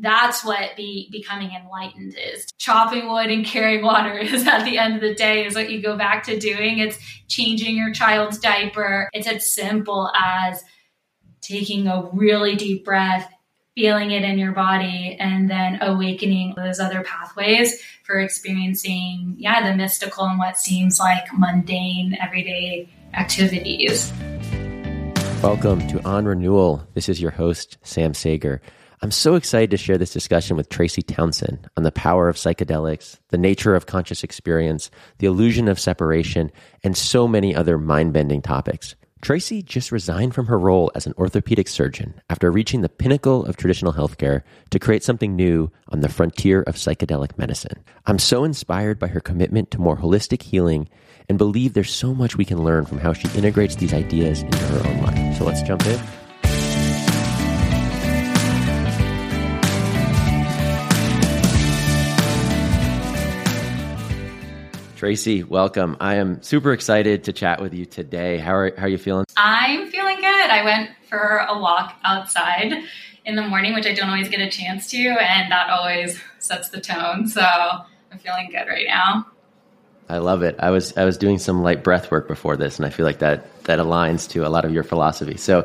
that's what be becoming enlightened is. Chopping wood and carrying water is at the end of the day is what you go back to doing. It's changing your child's diaper. It's as simple as taking a really deep breath feeling it in your body and then awakening those other pathways for experiencing yeah the mystical and what seems like mundane everyday activities. Welcome to on renewal. This is your host sam sager I'm so excited to share this discussion with Tracy Townsend on the power of psychedelics, the nature of conscious experience, the illusion of separation, and so many other mind bending topics. Tracy just resigned from her role as an orthopedic surgeon after reaching the pinnacle of traditional healthcare to create something new on the frontier of psychedelic medicine. I'm so inspired by her commitment to more holistic healing and believe there's so much we can learn from how she integrates these ideas into her own life. So let's jump in. Tracy, welcome. I am super excited to chat with you today. How are, how are you feeling? I'm feeling good. I went for a walk outside in the morning, which I don't always get a chance to, and that always sets the tone. So I'm feeling good right now. I love it. I was I was doing some light breath work before this, and I feel like that that aligns to a lot of your philosophy. So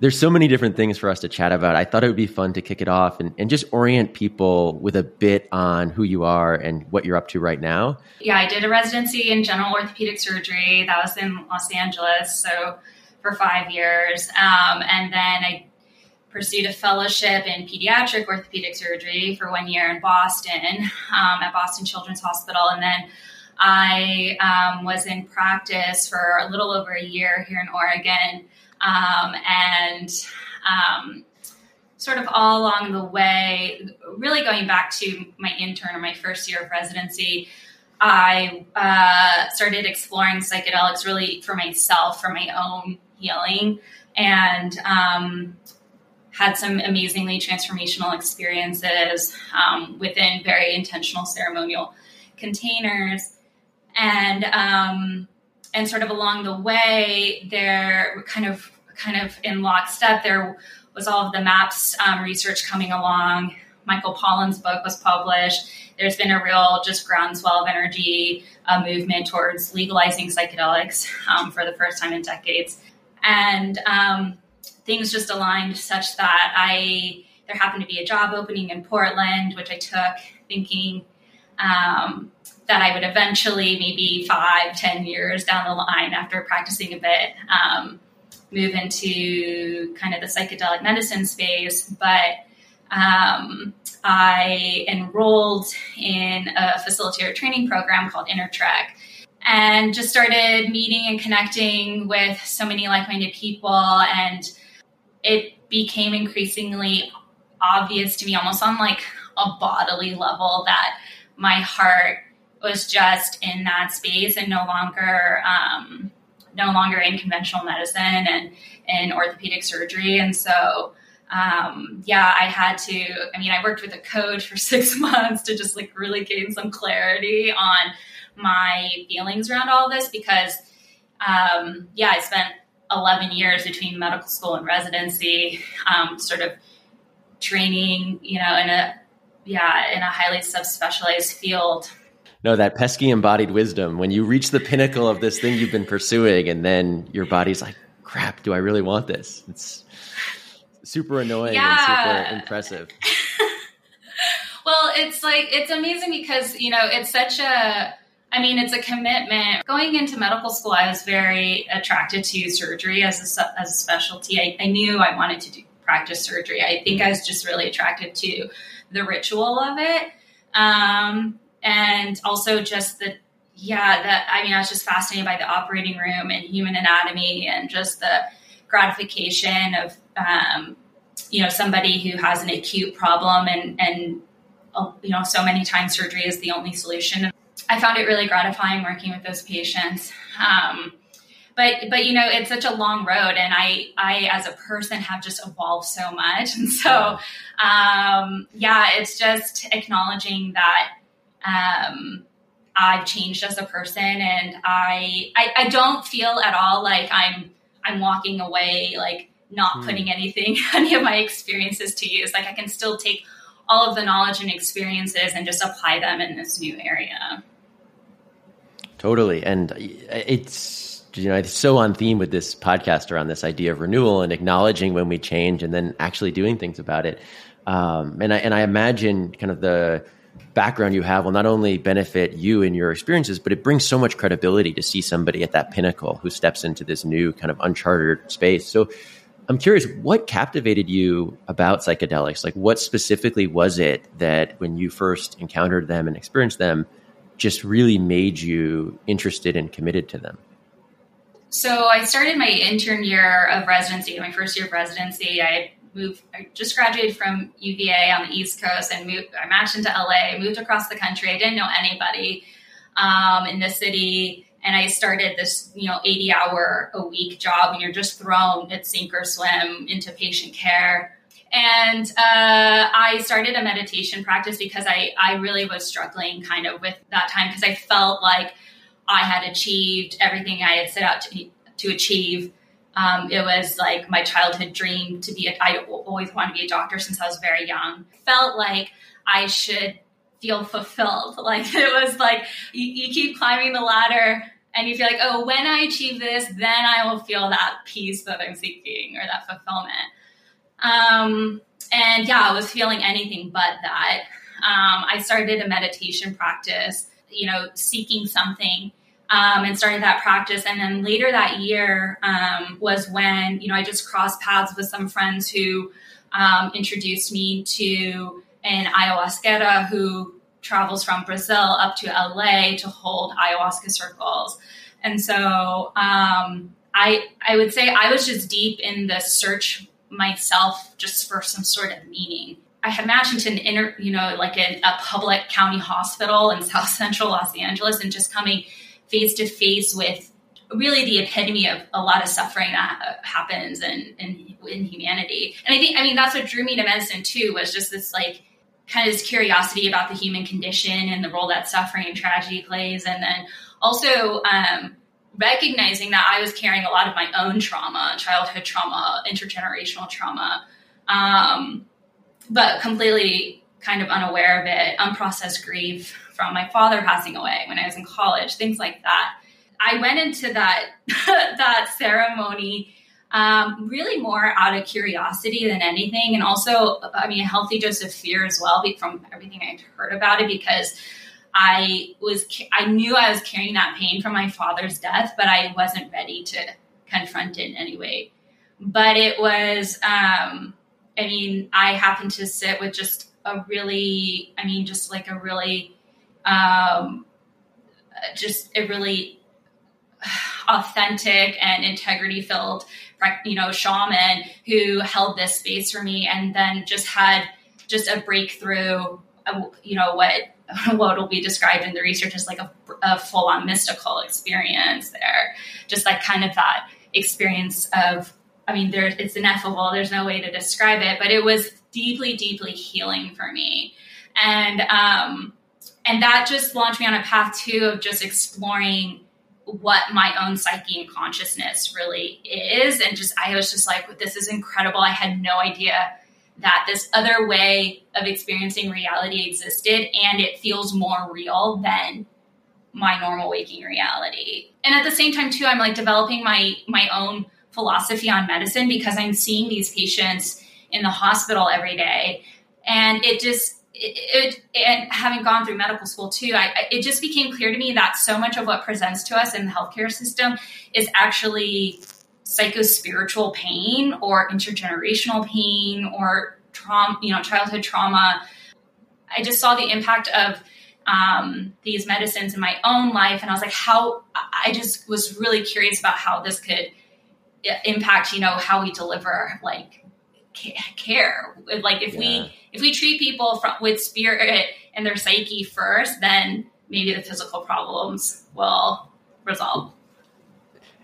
there's so many different things for us to chat about. I thought it would be fun to kick it off and, and just orient people with a bit on who you are and what you're up to right now. Yeah, I did a residency in general orthopedic surgery. That was in Los Angeles, so for five years. Um, and then I pursued a fellowship in pediatric orthopedic surgery for one year in Boston um, at Boston Children's Hospital. And then I um, was in practice for a little over a year here in Oregon um, and um, sort of all along the way, really going back to my intern or my first year of residency, I uh, started exploring psychedelics really for myself, for my own healing, and um, had some amazingly transformational experiences um, within very intentional ceremonial containers. And um, and sort of along the way, there kind of kind of in lockstep, there was all of the MAPS um, research coming along. Michael Pollan's book was published. There's been a real just groundswell of energy movement towards legalizing psychedelics um, for the first time in decades, and um, things just aligned such that I there happened to be a job opening in Portland, which I took thinking um, that I would eventually, maybe five, ten years down the line, after practicing a bit, um, move into kind of the psychedelic medicine space. But um, I enrolled in a facilitator training program called InnerTrek and just started meeting and connecting with so many like minded people. And it became increasingly obvious to me, almost on like a bodily level, that my heart was just in that space and no longer um, no longer in conventional medicine and in orthopedic surgery. And so um, yeah i had to i mean i worked with a coach for six months to just like really gain some clarity on my feelings around all this because um, yeah i spent 11 years between medical school and residency um, sort of training you know in a yeah in a highly subspecialized field no, that pesky embodied wisdom when you reach the pinnacle of this thing you've been pursuing, and then your body's like, crap, do I really want this? It's super annoying yeah. and super impressive. well, it's like, it's amazing because, you know, it's such a, I mean, it's a commitment. Going into medical school, I was very attracted to surgery as a, as a specialty. I, I knew I wanted to do practice surgery. I think I was just really attracted to the ritual of it. Um, and also just the yeah that i mean i was just fascinated by the operating room and human anatomy and just the gratification of um, you know somebody who has an acute problem and and uh, you know so many times surgery is the only solution. I found it really gratifying working with those patients. Um, but but you know it's such a long road and i i as a person have just evolved so much. And so um, yeah it's just acknowledging that um, I've changed as a person, and I, I I don't feel at all like I'm I'm walking away like not mm. putting anything, any of my experiences to use. Like I can still take all of the knowledge and experiences and just apply them in this new area. Totally. And it's, you know, it's so on theme with this podcast around this idea of renewal and acknowledging when we change and then actually doing things about it. Um, and I, and I imagine kind of the, background you have will not only benefit you and your experiences, but it brings so much credibility to see somebody at that pinnacle who steps into this new kind of uncharted space. So I'm curious, what captivated you about psychedelics? Like, what specifically was it that when you first encountered them and experienced them, just really made you interested and committed to them? So I started my intern year of residency, my first year of residency. I I just graduated from UVA on the East Coast and moved, I matched into LA, moved across the country. I didn't know anybody um, in the city and I started this, you know, 80 hour a week job, and you're just thrown at sink or swim into patient care. And uh, I started a meditation practice because I, I really was struggling kind of with that time because I felt like I had achieved everything I had set out to, to achieve. Um, it was like my childhood dream to be a, I always wanted to be a doctor since I was very young. Felt like I should feel fulfilled. Like it was like you, you keep climbing the ladder and you feel like, oh, when I achieve this, then I will feel that peace that I'm seeking or that fulfillment. Um, and yeah, I was feeling anything but that. Um, I started a meditation practice, you know, seeking something. Um, and started that practice. And then later that year um, was when, you know, I just crossed paths with some friends who um, introduced me to an ayahuasquera who travels from Brazil up to LA to hold ayahuasca circles. And so um, I I would say I was just deep in the search myself just for some sort of meaning. I had matched an inner, you know, like a, a public county hospital in South Central Los Angeles, and just coming face to face with really the epitome of a lot of suffering that uh, happens in, in, in humanity. And I think, I mean, that's what drew me to medicine too, was just this like kind of this curiosity about the human condition and the role that suffering and tragedy plays. And then also um, recognizing that I was carrying a lot of my own trauma, childhood trauma, intergenerational trauma, um, but completely kind of unaware of it, unprocessed grief from my father passing away when I was in college, things like that. I went into that that ceremony um, really more out of curiosity than anything, and also, I mean, a healthy dose of fear as well from everything I'd heard about it because I was I knew I was carrying that pain from my father's death, but I wasn't ready to confront it in any way. But it was, um, I mean, I happened to sit with just a really, I mean, just like a really, um, just a really authentic and integrity filled you know shaman who held this space for me and then just had just a breakthrough you know what what will be described in the research as like a, a full on mystical experience there. Just like kind of that experience of i mean there it's ineffable there's no way to describe it but it was deeply deeply healing for me. And um and that just launched me on a path too of just exploring what my own psyche and consciousness really is. And just i was just like this is incredible. I had no idea that this other way of experiencing reality existed and it feels more real than my normal waking reality. And at the same time too I'm like developing my my own philosophy on medicine because I'm seeing these patients in the hospital every day. And it just it, it, and having gone through medical school too, I, it just became clear to me that so much of what presents to us in the healthcare system is actually psychospiritual pain or intergenerational pain or trauma, you know, childhood trauma. I just saw the impact of um, these medicines in my own life, and I was like, how? I just was really curious about how this could impact, you know, how we deliver like care. Like if yeah. we if we treat people from, with spirit and their psyche first, then maybe the physical problems will resolve.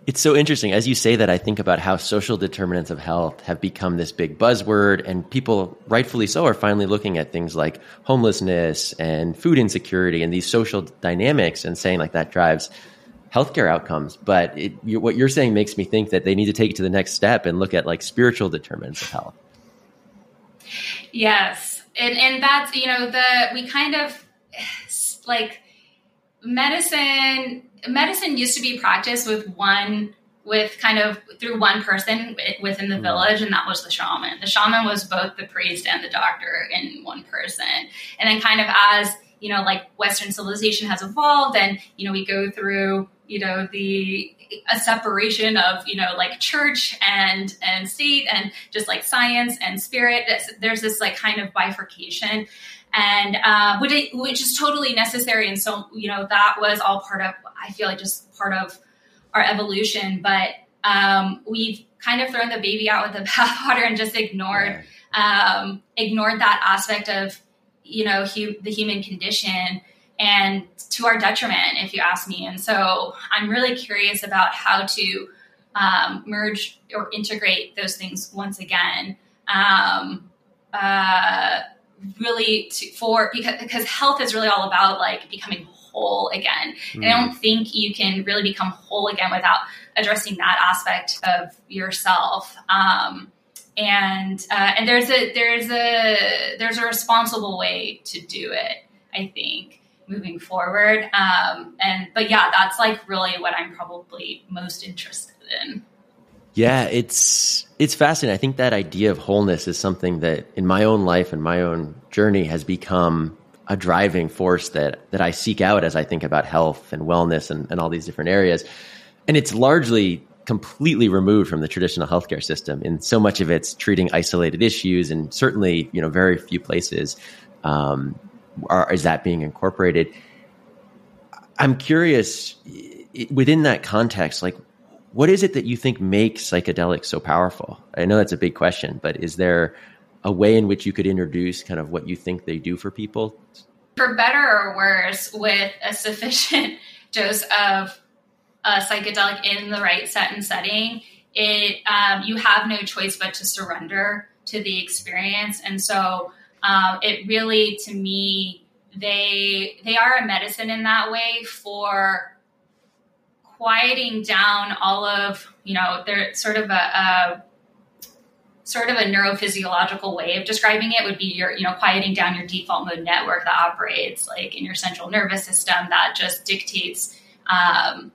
It's so interesting. As you say that, I think about how social determinants of health have become this big buzzword, and people, rightfully so, are finally looking at things like homelessness and food insecurity and these social dynamics and saying, like, that drives healthcare outcomes. But it, you, what you're saying makes me think that they need to take it to the next step and look at like spiritual determinants of health. Yes, and and that's you know the we kind of like medicine. Medicine used to be practiced with one with kind of through one person within the mm-hmm. village, and that was the shaman. The shaman was both the priest and the doctor in one person. And then, kind of as you know, like Western civilization has evolved, and you know, we go through you know the a separation of you know like church and and state and just like science and spirit. There's this like kind of bifurcation and uh, which, which is totally necessary. And so, you know, that was all part of, I feel like just part of our evolution, but um, we've kind of thrown the baby out with the bathwater and just ignored um, ignored that aspect of you know hu- the human condition and to our detriment if you ask me and so i'm really curious about how to um, merge or integrate those things once again um, uh, really to, for because, because health is really all about like becoming whole again. Mm. And I don't think you can really become whole again without addressing that aspect of yourself. Um, and uh, and there's a there's a there's a responsible way to do it. I think moving forward. Um, and but yeah, that's like really what I'm probably most interested in. Yeah, it's it's fascinating. I think that idea of wholeness is something that in my own life and my own journey has become a driving force that that I seek out as I think about health and wellness and, and all these different areas. And it's largely completely removed from the traditional healthcare system. In so much of it's treating isolated issues, and certainly, you know, very few places um, are, is that being incorporated. I'm curious within that context, like what is it that you think makes psychedelics so powerful? I know that's a big question, but is there a way in which you could introduce kind of what you think they do for people? For better or worse, with a sufficient dose of a psychedelic in the right set and setting, it um, you have no choice but to surrender to the experience. And so, um, it really, to me, they they are a medicine in that way for quieting down all of you know they're sort of a, a sort of a neurophysiological way of describing it would be your you know quieting down your default mode network that operates like in your central nervous system that just dictates um,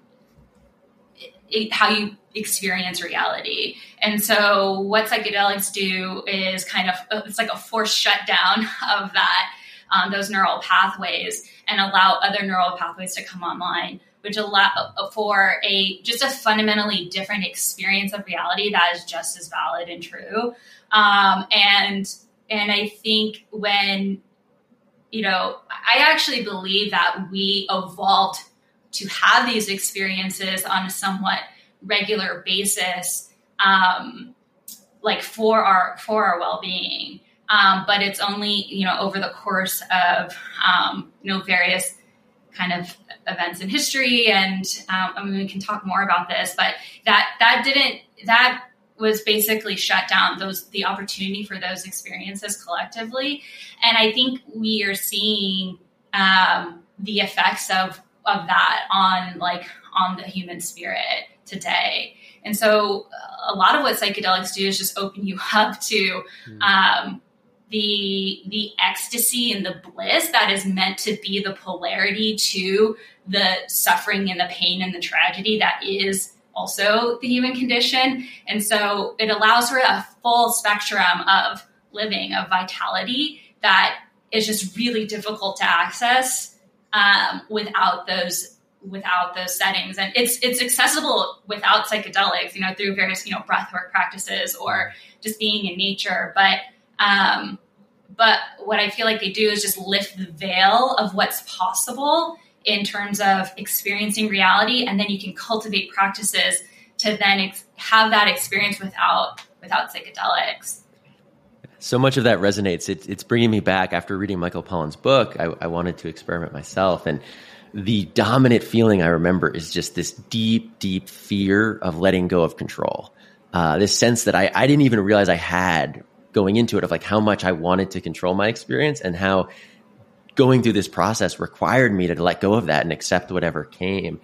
it, how you experience reality and so what psychedelics do is kind of it's like a forced shutdown of that um, those neural pathways and allow other neural pathways to come online which allow for a just a fundamentally different experience of reality that is just as valid and true. Um, and and I think when you know, I actually believe that we evolved to have these experiences on a somewhat regular basis, um, like for our for our well being. Um, but it's only you know over the course of um, you know various kind of events in history, and um, I mean we can talk more about this. But that that didn't that was basically shut down those the opportunity for those experiences collectively, and I think we are seeing um, the effects of of that on like on the human spirit today. And so a lot of what psychedelics do is just open you up to hmm. um, the the ecstasy and the bliss that is meant to be the polarity to the suffering and the pain and the tragedy that is also the human condition and so it allows for a full spectrum of living of vitality that is just really difficult to access um, without those without those settings. And it's it's accessible without psychedelics you know through various you know breathwork practices or just being in nature. But um, but what I feel like they do is just lift the veil of what's possible in terms of experiencing reality, and then you can cultivate practices to then ex- have that experience without without psychedelics. So much of that resonates. It, it's bringing me back after reading Michael Pollan's book. I, I wanted to experiment myself, and the dominant feeling I remember is just this deep, deep fear of letting go of control. Uh, this sense that I, I didn't even realize I had going into it of like how much I wanted to control my experience and how going through this process required me to let go of that and accept whatever came.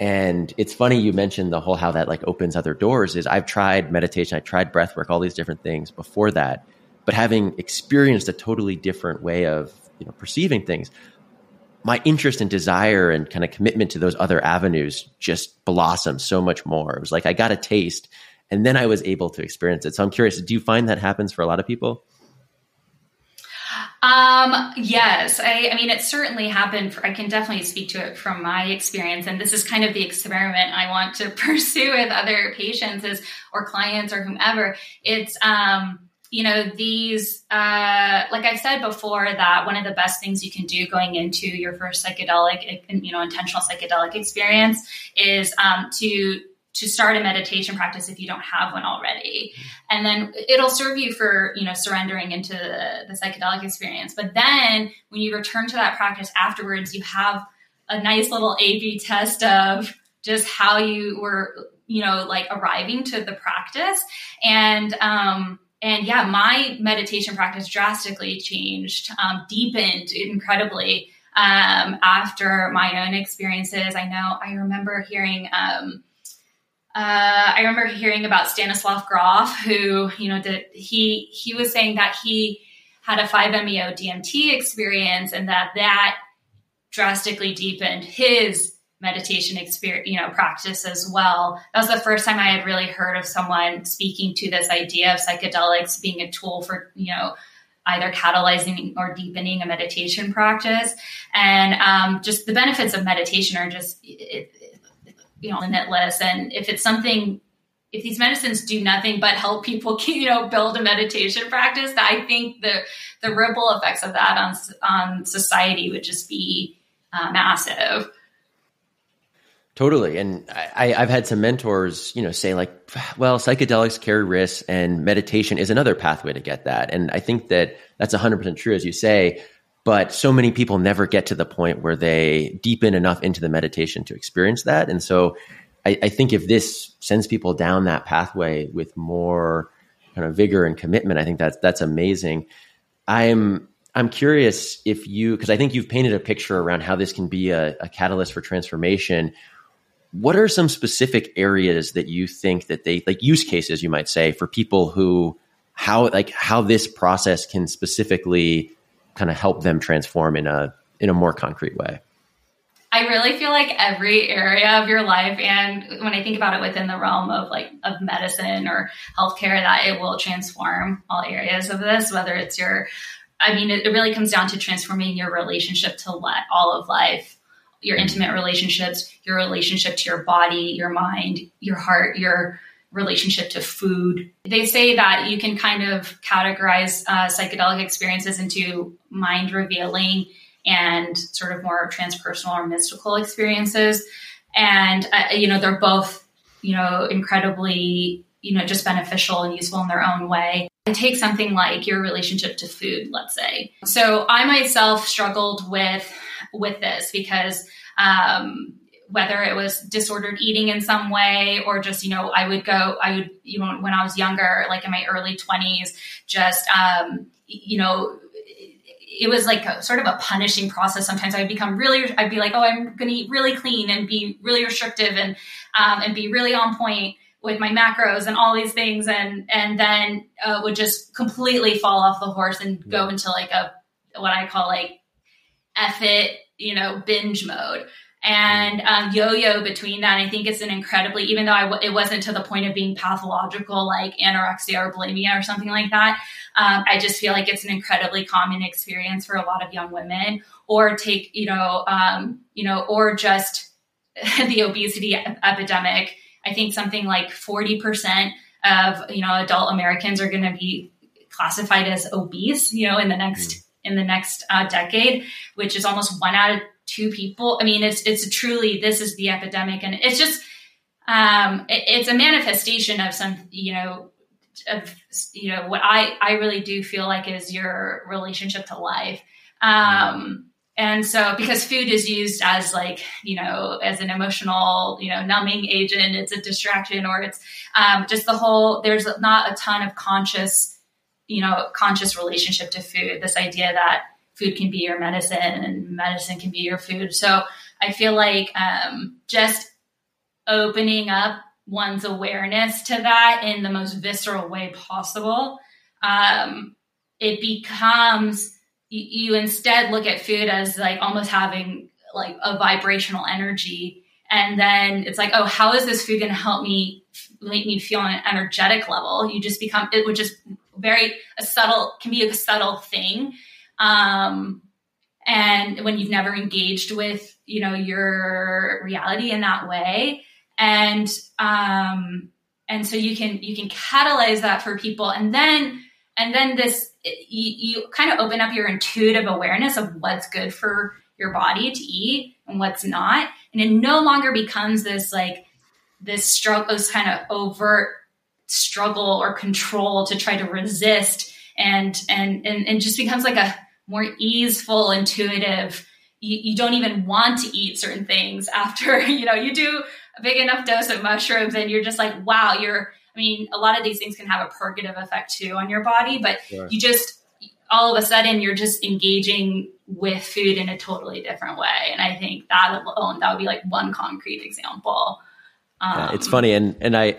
And it's funny you mentioned the whole how that like opens other doors is I've tried meditation, I tried breath work, all these different things before that. But having experienced a totally different way of, you know, perceiving things, my interest and desire and kind of commitment to those other avenues just blossomed so much more. It was like I got a taste and then I was able to experience it. So I'm curious, do you find that happens for a lot of people? Um, yes, I, I mean, it certainly happened. For, I can definitely speak to it from my experience. And this is kind of the experiment I want to pursue with other patients is, or clients or whomever. It's, um, you know, these, uh, like I said before, that one of the best things you can do going into your first psychedelic, you know, intentional psychedelic experience is um, to to start a meditation practice if you don't have one already. And then it'll serve you for you know surrendering into the, the, psychedelic experience. But then when you return to that practice afterwards you have a nice little a b test of just how you were you know like arriving to the practice. And um and yeah my meditation practice drastically changed um, deepened incredibly um, after my own experiences. I know i remember hearing um, uh, I remember hearing about Stanislav Grof, who you know did he he was saying that he had a 5-MeO DMT experience and that that drastically deepened his meditation experience, you know, practice as well. That was the first time I had really heard of someone speaking to this idea of psychedelics being a tool for, you know, either catalyzing or deepening a meditation practice. And um, just the benefits of meditation are just, it, you know, limitless. And if it's something, if these medicines do nothing but help people, you know, build a meditation practice, I think the the ripple effects of that on on society would just be uh, massive. Totally. And I, have had some mentors, you know, say like, well, psychedelics carry risks and meditation is another pathway to get that. And I think that that's 100% true, as you say but so many people never get to the point where they deepen enough into the meditation to experience that. And so I, I think if this sends people down that pathway with more kind of vigor and commitment, I think that's that's amazing. I'm I'm curious if you because I think you've painted a picture around how this can be a, a, catalyst for transformation. What are some specific areas that you think that they like use cases you might say for people who how like how this process can specifically kind of help them transform in a in a more concrete way? I really feel like every area of your life, and when I think about it within the realm of like of medicine or healthcare, that it will transform all areas of this. Whether it's your, I mean, it, really comes down to transforming your relationship to let all of life, your intimate relationships, your relationship to your body, your mind, your heart, your relationship to food. They say that you can kind of categorize uh, psychedelic experiences into mind revealing and sort of more transpersonal or mystical experiences. And, uh, you know, they're both, you know, incredibly, you know, just beneficial and useful in their own way. And take something like your relationship to food, let's say. So I myself struggled with with this because um, whether it was disordered eating in some way or just you know i would go i would you know when i was younger like in my early 20s just um you know it was like a, sort of a punishing process sometimes. I would become really i'd be like oh i'm going to eat really clean and be really restrictive and um, and be really on point with my macros and all these things. And and then uh, would just completely fall off the horse and go into like a what i call like F it, you know, binge mode and um, yo-yo between that. I think it's an incredibly, even though it wasn't to the point of being pathological like anorexia or bulimia or something like that. Um, I just feel like it's an incredibly common experience for a lot of young women. Or take, you know, um, you know, or just the obesity epidemic. I think something like forty percent of you know adult Americans are going to be classified as obese. You know, in the next. In the next uh, decade, which is almost one out of two people. I mean, it's it's truly this is the epidemic, and it's just um, it, it's a manifestation of some you know of you know what I I really do feel like is your relationship to life. Um, and so because food is used as like you know as an emotional you know numbing agent it's a distraction or it's um, just the whole there's not a ton of conscious you know conscious relationship to food this idea that food can be your medicine and medicine can be your food. So I feel like um, just opening up one's awareness to that in the most visceral way possible, um, it becomes you, you instead look at food as like almost having like a vibrational energy and then it's like oh how is this food going to help me make me feel on an energetic level you just become it would just very a subtle can be a subtle thing. Um and when you've never engaged with you know your reality in that way. And um and so you can you can catalyze that for people. And then and then this you, you kind of open up your intuitive awareness of what's good for your body to eat and what's not. And it no longer becomes this like this struggle this kind of overt struggle or control to try to resist. And and and, and just becomes like a more easeful intuitive you, you don't even want to eat certain things after you know you do a big enough dose of mushrooms and you're just like wow you're i mean a lot of these things can have a purgative effect too on your body but sure. you just all of a sudden you're just engaging with food in a totally different way. And i think that alone that would be like one concrete example. Um, yeah, it's funny. And and i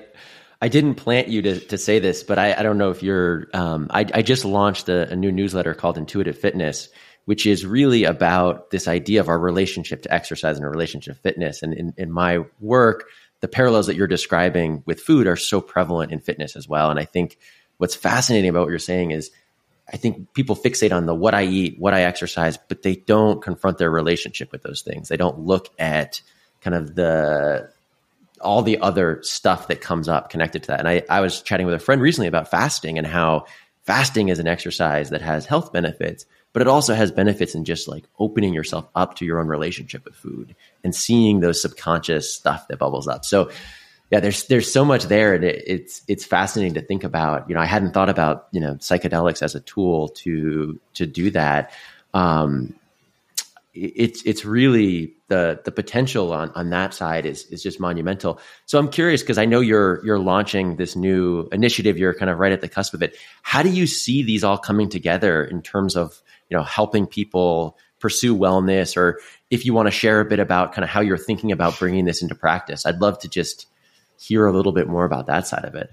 I didn't plant you to, to say this, but I, I don't know if you're. Um, I, I just launched a, a new newsletter called Intuitive Fitness, which is really about this idea of our relationship to exercise and our relationship to fitness. And in, in my work, the parallels that you're describing with food are so prevalent in fitness as well. And I think what's fascinating about what you're saying is I think people fixate on the what I eat, what I exercise, but they don't confront their relationship with those things. They don't look at kind of the all the other stuff that comes up connected to that. And I, I was chatting with a friend recently about fasting and how fasting is an exercise that has health benefits, but it also has benefits in just like opening yourself up to your own relationship with food and seeing those subconscious stuff that bubbles up. So yeah, there's there's so much there, and it, it's it's fascinating to think about. You know, I hadn't thought about you know psychedelics as a tool to to do that. Um, it's it's really the the potential on on that side is is just monumental. So I'm curious because I know you're you're launching this new initiative. You're kind of right at the cusp of it. How do you see these all coming together in terms of you know helping people pursue wellness, or if you want to share a bit about kind of how you're thinking about bringing this into practice? I'd love to just hear a little bit more about that side of it.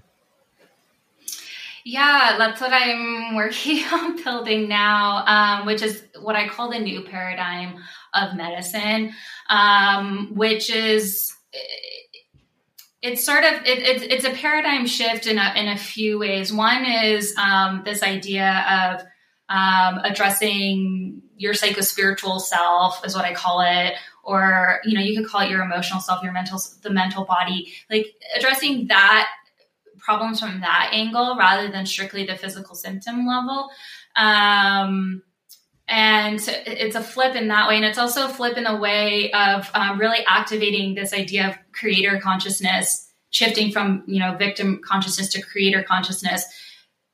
Yeah, that's what I'm working on building now, um, which is what I call the new paradigm of medicine, um, which is it's sort of it, it, it's a paradigm shift in a, in a few ways. One is um, this idea of um, addressing your psychospiritual self, is what I call it, or you know you could call it your emotional self, your mental the mental body, like addressing that problems from that angle rather than strictly the physical symptom level. Um, and it's a flip in that way. And it's also a flip in the way of um, really activating this idea of creator consciousness, shifting from, you know, victim consciousness to creator consciousness.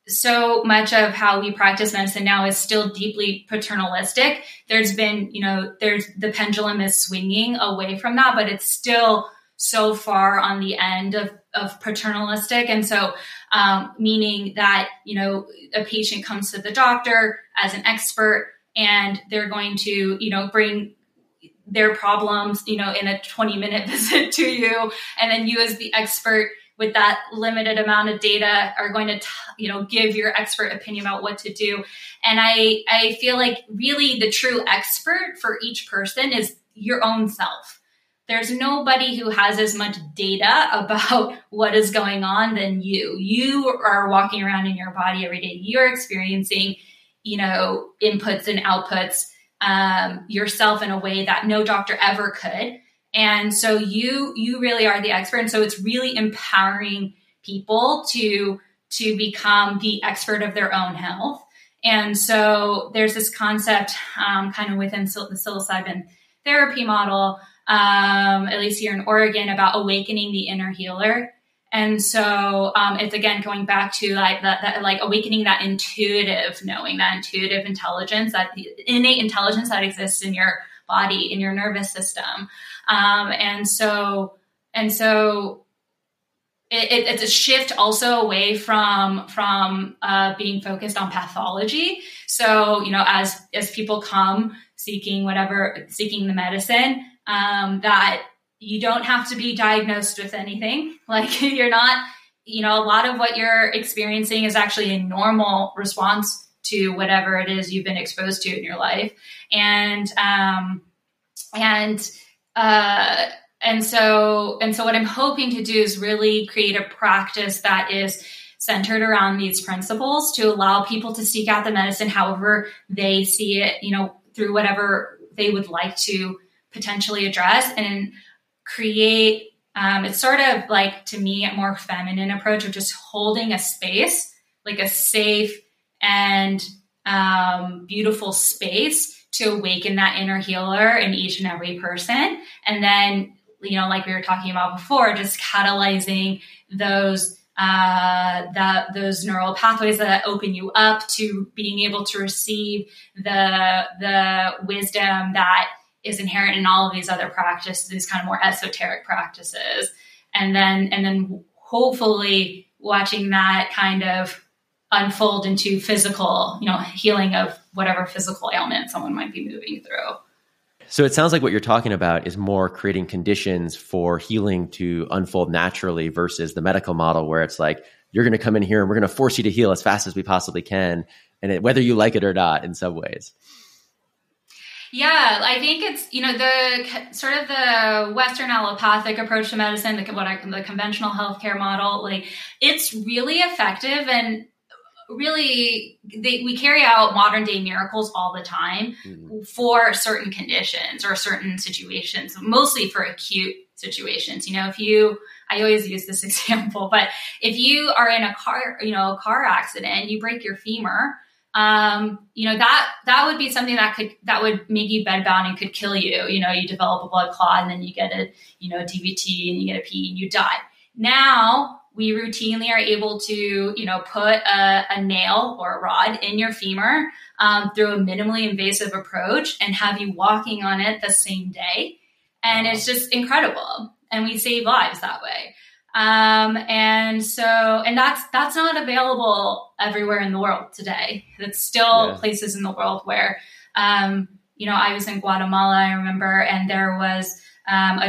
So much of how we practice medicine now is still deeply paternalistic. There's been, you know, there's the pendulum is swinging away from that, but it's still so far on the end of, of paternalistic. And so, um, meaning that, you know, a patient comes to the doctor as an expert and they're going to, you know, bring their problems, you know, in a 20 minute visit to you. And then you as the expert with that limited amount of data are going to, t- you know, give your expert opinion about what to do. And I, I feel like really the true expert for each person is your own self there's nobody who has as much data about what is going on than you. You are walking around in your body every day. You're experiencing, you know, inputs and outputs um, yourself in a way that no doctor ever could. And so you you really are the expert. And so it's really empowering people to to become the expert of their own health. And so there's this concept um, kind of within the psilocybin therapy model um, at least here in Oregon, about awakening the inner healer. And so um, it's again going back to like that, that, like awakening that intuitive knowing, that intuitive intelligence, that innate intelligence that exists in your body, in your nervous system. Um, and so, and so it, it, it's a shift also away from from uh, being focused on pathology. So you know, as as people come seeking whatever seeking the medicine, um, that you don't have to be diagnosed with anything. Like you're not, you know, a lot of what you're experiencing is actually a normal response to whatever it is you've been exposed to in your life. And, um, and, uh, and so, and so what I'm hoping to do is really create a practice that is centered around these principles to allow people to seek out the medicine however they see it, you know, through whatever they would like to potentially address and create um, it's sort of like to me a more feminine approach of just holding a space like a safe and um, beautiful space to awaken that inner healer in each and every person. And then you know like we were talking about before just catalyzing those uh, that those neural pathways that open you up to being able to receive the the wisdom that is inherent in all of these other practices, these kind of more esoteric practices. And then, and then hopefully watching that kind of unfold into physical, you know, healing of whatever physical ailment someone might be moving through. So it sounds like what you're talking about is more creating conditions for healing to unfold naturally versus the medical model where it's like, you're going to come in here and we're going to force you to heal as fast as we possibly can. And it, whether you like it or not, in some ways. Yeah, I think it's you know the sort of the Western allopathic approach to medicine, the what I, the conventional healthcare model, like it's really effective and really they, we carry out modern day miracles all the time mm-hmm. for certain conditions or certain situations, mostly for acute situations. You know, if you I always use this example, but if you are in a car, you know, a car accident, you break your femur um, you know that that would be something that could that would make you bedbound and could kill you. You know, you develop a blood clot and then you get a you know DVT and you get a P and you die. Now we routinely are able to you know put a, a nail or a rod in your femur um, through a minimally invasive approach and have you walking on it the same day, and it's just incredible. And we save lives that way. Um, and so, and that's, that's not available everywhere in the world today. That's still yeah. places in the world where, um, you know, I was in Guatemala, I remember, and there was, um,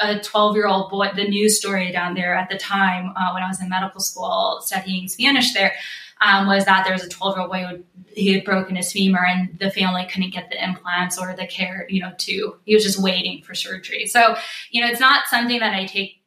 a 12 year old boy, the news story down there at the time, uh, when I was in medical school studying Spanish there, um, was that there was a 12 year old boy who he had broken his femur and the family couldn't get the implants or the care, you know, to, he was just waiting for surgery. So, you know, it's not something that I take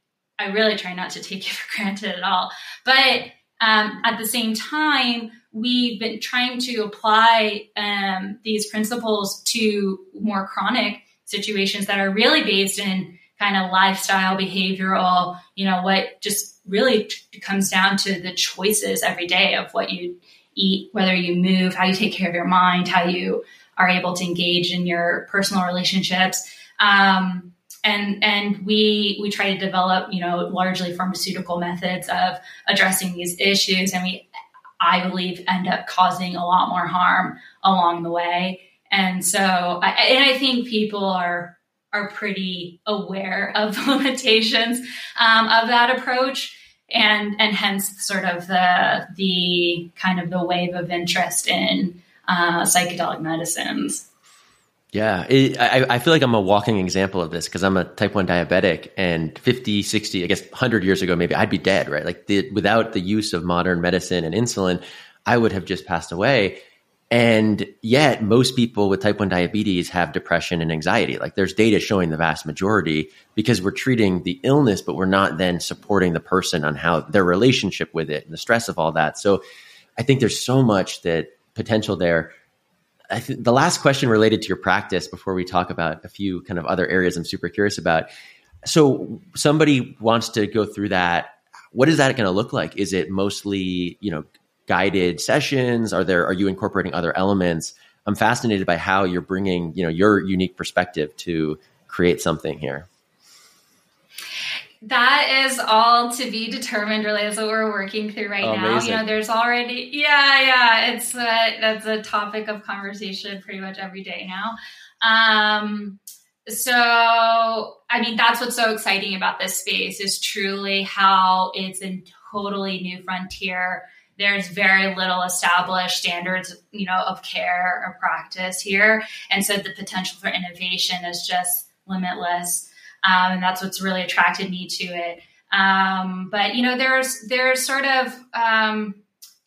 I really try not to take it for granted at all. But um, at the same time, we've been trying to apply um, these principles to more chronic situations that are really based in kind of lifestyle, behavioral, you know, what just really comes down to the choices every day of what you eat, whether you move, how you take care of your mind, how you are able to engage in your personal relationships. Um, and and we we try to develop you know largely pharmaceutical methods of addressing these issues. And we i believe end up causing a lot more harm along the way. And so I, and i think people are are pretty aware of the limitations um, of that approach. And and hence sort of the the kind of the wave of interest in uh, psychedelic medicines yeah, it, I, I feel like I'm a walking example of this because I'm a type 1 diabetic and 50, 60, I guess 100 years ago, maybe I'd be dead, right? Like the, without the use of modern medicine and insulin, I would have just passed away. And yet, most people with type 1 diabetes have depression and anxiety. Like there's data showing the vast majority because we're treating the illness, but we're not then supporting the person on how their relationship with it and the stress of all that. So I think there's so much that potential there th- the last question related to your practice before we talk about a few kind of other areas I'm super curious about. So somebody wants to go through that. What is that going to look like? Is it mostly, you know, guided sessions? Are there, are you incorporating other elements? I'm fascinated by how you're bringing, you know, your unique perspective to create something here. That is all to be determined. Really, that's what we're working through right oh, now. Amazing. You know, there's already, yeah, yeah. It's uh, that's a topic of conversation pretty much every day now. Um, so, I mean, that's what's so exciting about this space is truly how it's a totally new frontier. There's very little established standards, you know, of care or practice here, and so the potential for innovation is just limitless. Um, and that's what's really attracted me to it. Um, but you know, there's there's sort of um,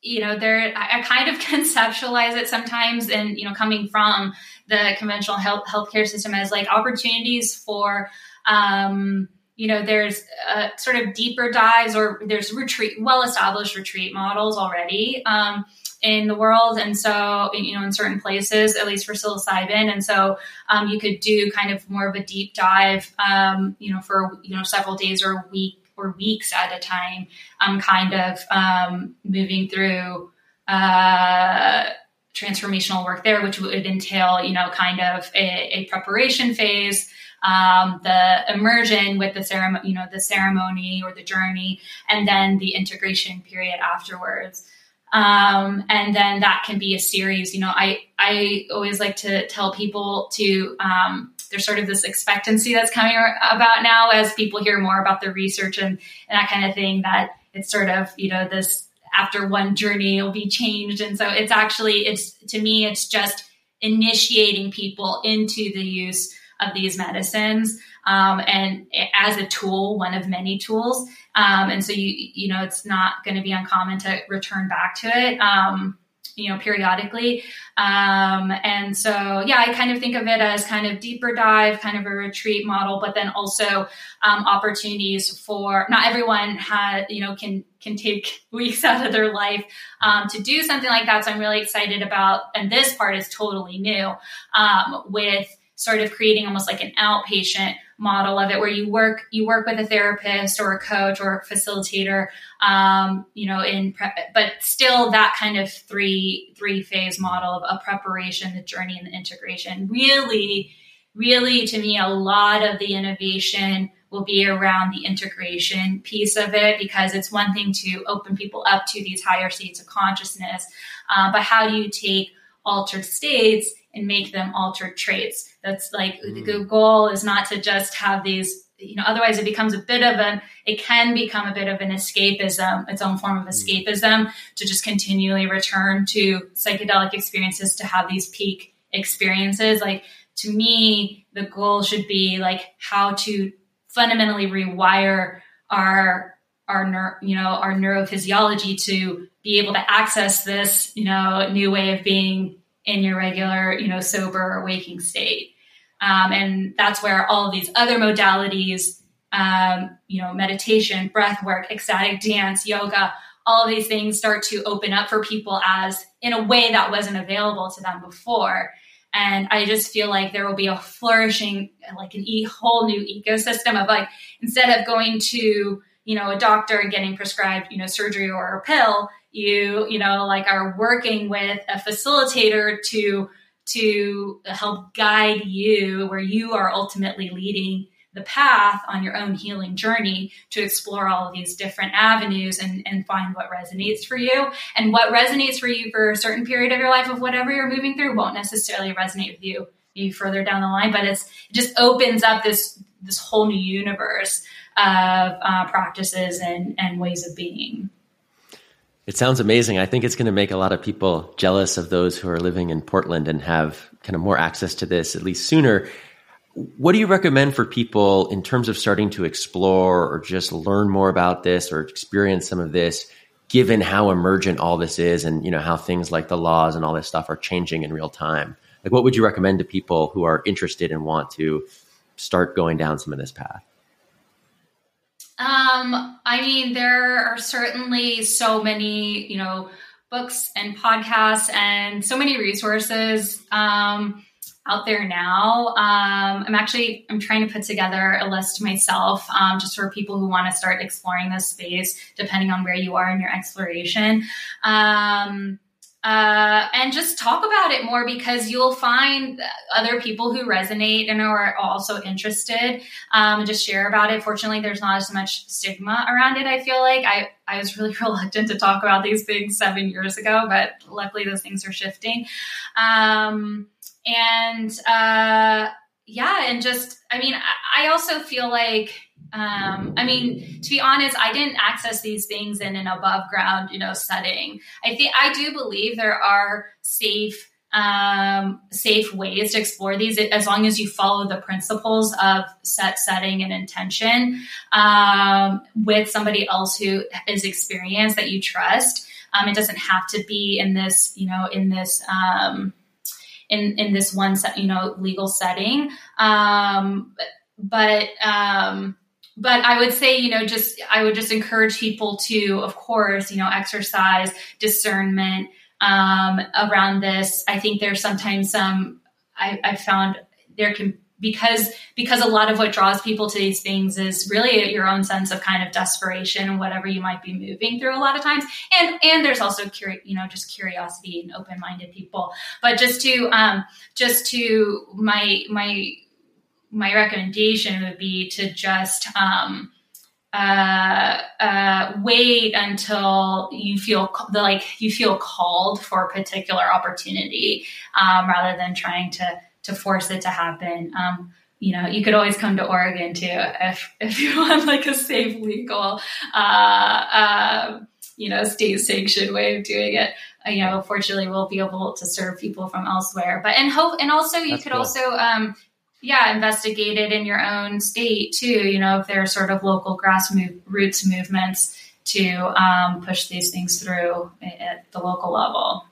you know there I, I, kind of conceptualize it sometimes, and you know, coming from the conventional health healthcare system as like opportunities for um, you know there's uh, sort of deeper dives or there's retreat well established retreat models already um, in the world and so you know in certain places at least for psilocybin and so um, you could do kind of more of a deep dive um, you know for you know several days or a week or weeks at a time um, kind of um, moving through uh, transformational work there which would entail you know kind of a, a preparation phase um, the immersion with the ceremony, you know, the ceremony or the journey, and then the integration period afterwards. Um, and then that can be a series. You know, I I always like to tell people to um, there's sort of this expectancy that's coming about now as people hear more about the research and, and that kind of thing. That it's sort of you know this after one journey will be changed, and so it's actually it's to me it's just initiating people into the use of these medicines um, and as a tool, one of many tools. Um, and so you you know it's not going to be uncommon to return back to it. Um, you know, periodically. Um, and so, yeah, I kind of think of it as kind of deeper dive, kind of a retreat model, but then also um, opportunities for not everyone had, you know, can can take weeks out of their life um, to do something like that. So I'm really excited about, and this part is totally new um, with sort of creating almost like an outpatient model of it where you work you work with a therapist or a coach or a facilitator um, you know in pre- but still that kind of three three phase model of a preparation the journey and the integration really really to me a lot of the innovation will be around the integration piece of it because it's one thing to open people up to these higher states of consciousness uh, but how do you take altered states and make them altered traits. That's like mm. the goal is not to just have these, you know, otherwise it becomes a bit of an, it can become a bit of an escapism, its own form of mm. escapism to just continually return to psychedelic experiences to have these peak experiences. Like to me, the goal should be like how to fundamentally rewire our our ner- you know our neurophysiology to be able to access this you know new way of being in your regular, you know, sober waking state. Um, and that's where all these other modalities, um, you know, meditation, breath work, ecstatic dance, yoga, all of these things start to open up for people as in a way that wasn't available to them before. And I just feel like there will be a flourishing, like an e- whole new ecosystem of like, instead of going to, you know, a doctor and getting prescribed, you know, surgery or a pill, you you know like are working with a facilitator to to help guide you where you are ultimately leading the path on your own healing journey to explore all of these different avenues and, and find what resonates for you. And what resonates for you for a certain period of your life of whatever you're moving through won't necessarily resonate with you maybe further down the line, but it's it just opens up this this whole new universe of uh, practices and, and ways of being. It sounds amazing. I think it's going to make a lot of people jealous of those who are living in Portland and have kind of more access to this at least sooner. What do you recommend for people in terms of starting to explore or just learn more about this or experience some of this, given how emergent all this is and you know how things like the laws and all this stuff are changing in real time? Like, what would you recommend to people who are interested and want to start going down some of this path? Um, I mean, there are certainly so many, you know, books and podcasts and so many resources um, out there now. Um, I'm actually I'm trying to put together a list myself, um, just for people who want to start exploring this space, depending on where you are in your exploration. Um, uh, and just talk about it more because you'll find other people who resonate and are also interested. Um, just share about it. Fortunately, there's not as much stigma around it. I feel like I I was really reluctant to talk about these things seven years ago, but luckily those things are shifting. Um, and uh, yeah, and just I mean, I, I also feel like um, I mean, to be honest, I didn't access these things in an above ground, you know, setting. I think I do believe there are safe um, safe ways to explore these as long as you follow the principles of set setting and intention um, with somebody else who is experienced that you trust um, it doesn't have to be in this you know in this um, in in this one set you know legal setting um, but um, but I would say, you know, just I would just encourage people to, of course, you know, exercise discernment um, around this. I think there's sometimes some I, I found there can because because a lot of what draws people to these things is really your own sense of kind of desperation and whatever you might be moving through a lot of times and and there's also curi- you know just curiosity and open-minded people but just to um just to my my my recommendation would be to just um uh, uh, wait until you feel the, like you feel called for a particular opportunity um, rather than trying to to force it to happen. Um, you know, you could always come to Oregon too if if you want like a safe, legal, uh, uh, you know, state sanctioned way of doing it. Uh, you know, fortunately, we'll be able to serve people from elsewhere. But and hope, and also you That's could cool. also um, yeah, investigate it in your own state too. You know, if there are sort of local grassroots movements to um, push these things through at the local level.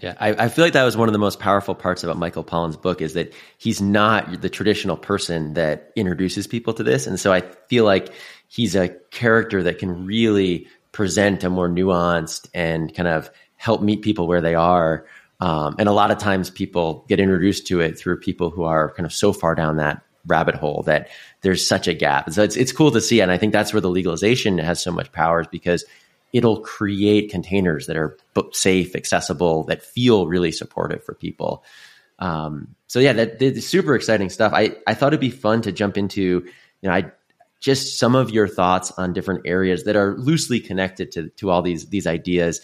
Yeah, I, I, feel like that was one of the most powerful parts about Michael Pollan's book is that he's not the traditional person that introduces people to this, and so I feel like he's a character that can really present a more nuanced and kind of help meet people where they are um, and a lot of times people get introduced to it through people who are kind of so far down that rabbit hole that there's such a gap. So it's, it's cool to see. And I think that's where the legalization has so much power is because it'll create containers that are safe, accessible, that feel really supportive for people. Um, so yeah, that, that's super exciting stuff. I, I thought it'd be fun to jump into, you know, I just some of your thoughts on different areas that are loosely connected to, to all these, these ideas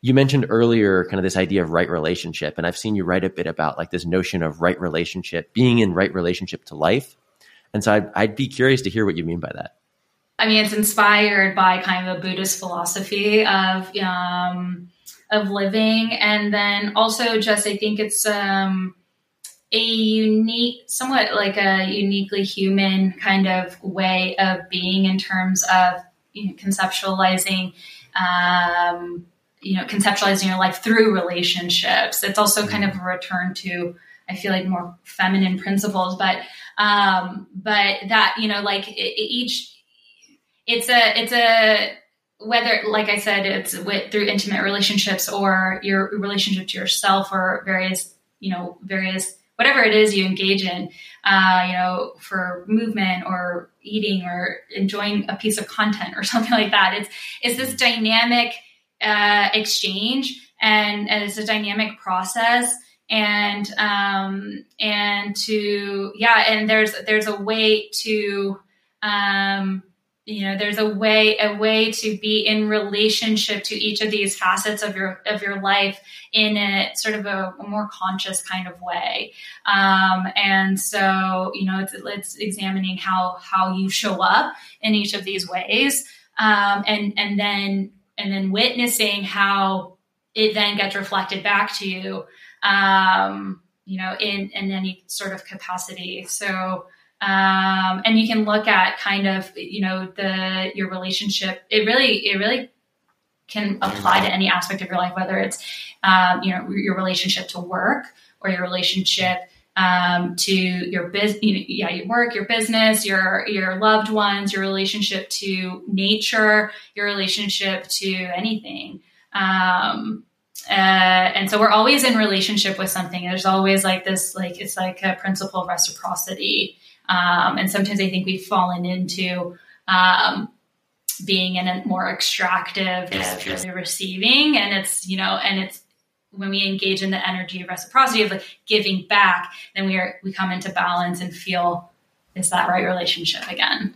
you mentioned earlier kind of this idea of right relationship and i've seen you write a bit about like this notion of right relationship being in right relationship to life. And so i'd, I'd be curious to hear what you mean by that. I mean it's inspired by kind of a buddhist philosophy of um, of living. And then also just i think it's um, a unique somewhat like a uniquely human kind of way of being in terms of you know, conceptualizing um, you know conceptualizing your life through relationships. It's also kind of a return to i feel like more feminine principles but um but that you know like each it's a it's a whether like i said it's with, through intimate relationships or your relationship to yourself or various you know various whatever it is you engage in uh, you know for movement or eating or enjoying a piece of content or something like that. It's it's this dynamic uh, exchange and, and, it's a dynamic process. And um, and to yeah and there's there's a way to um, you know there's a way a way to be in relationship to each of these facets of your of your life in a sort of a, a more conscious kind of way. Um, and so you know it's, it's examining how how you show up in each of these ways. Um, and and then and then witnessing how it then gets reflected back to you, um, you know, in, in any sort of capacity. So, um, and you can look at kind of, you know, the, your relationship. It really, it really can apply to any aspect of your life, whether it's, um, you know, your relationship to work or your relationship um, to your business, you know, yeah, your work, your business, your your loved ones, your relationship to nature, your relationship to anything. Um, uh, and so we're always in relationship with something. There's always like this, like it's like a principle of reciprocity. Um, and sometimes I think we've fallen into um, being in a more extractive, just receiving, and it's you know, and it's when we engage in the energy of reciprocity of like giving back, then we are we come into balance and feel is that right relationship again.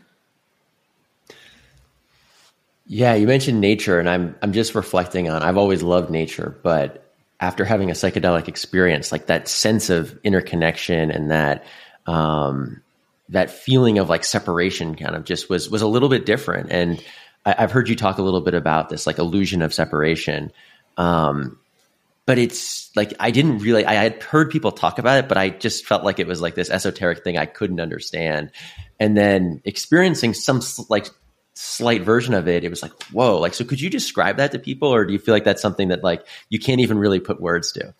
Yeah, you mentioned nature, and I'm I'm just reflecting on. I've always loved nature, but after having a psychedelic experience, like that sense of interconnection and that um, that feeling of like separation, kind of just was was a little bit different. And I, have heard you talk a little bit about this like illusion of separation. Um, but it's like I didn't really I had heard people talk about it, but I just felt like it was like this esoteric thing I couldn't understand. And then experiencing some like slight version of it, it was like, whoa, like so could you describe that to people or do you feel like that's something that like you can't even really put words to?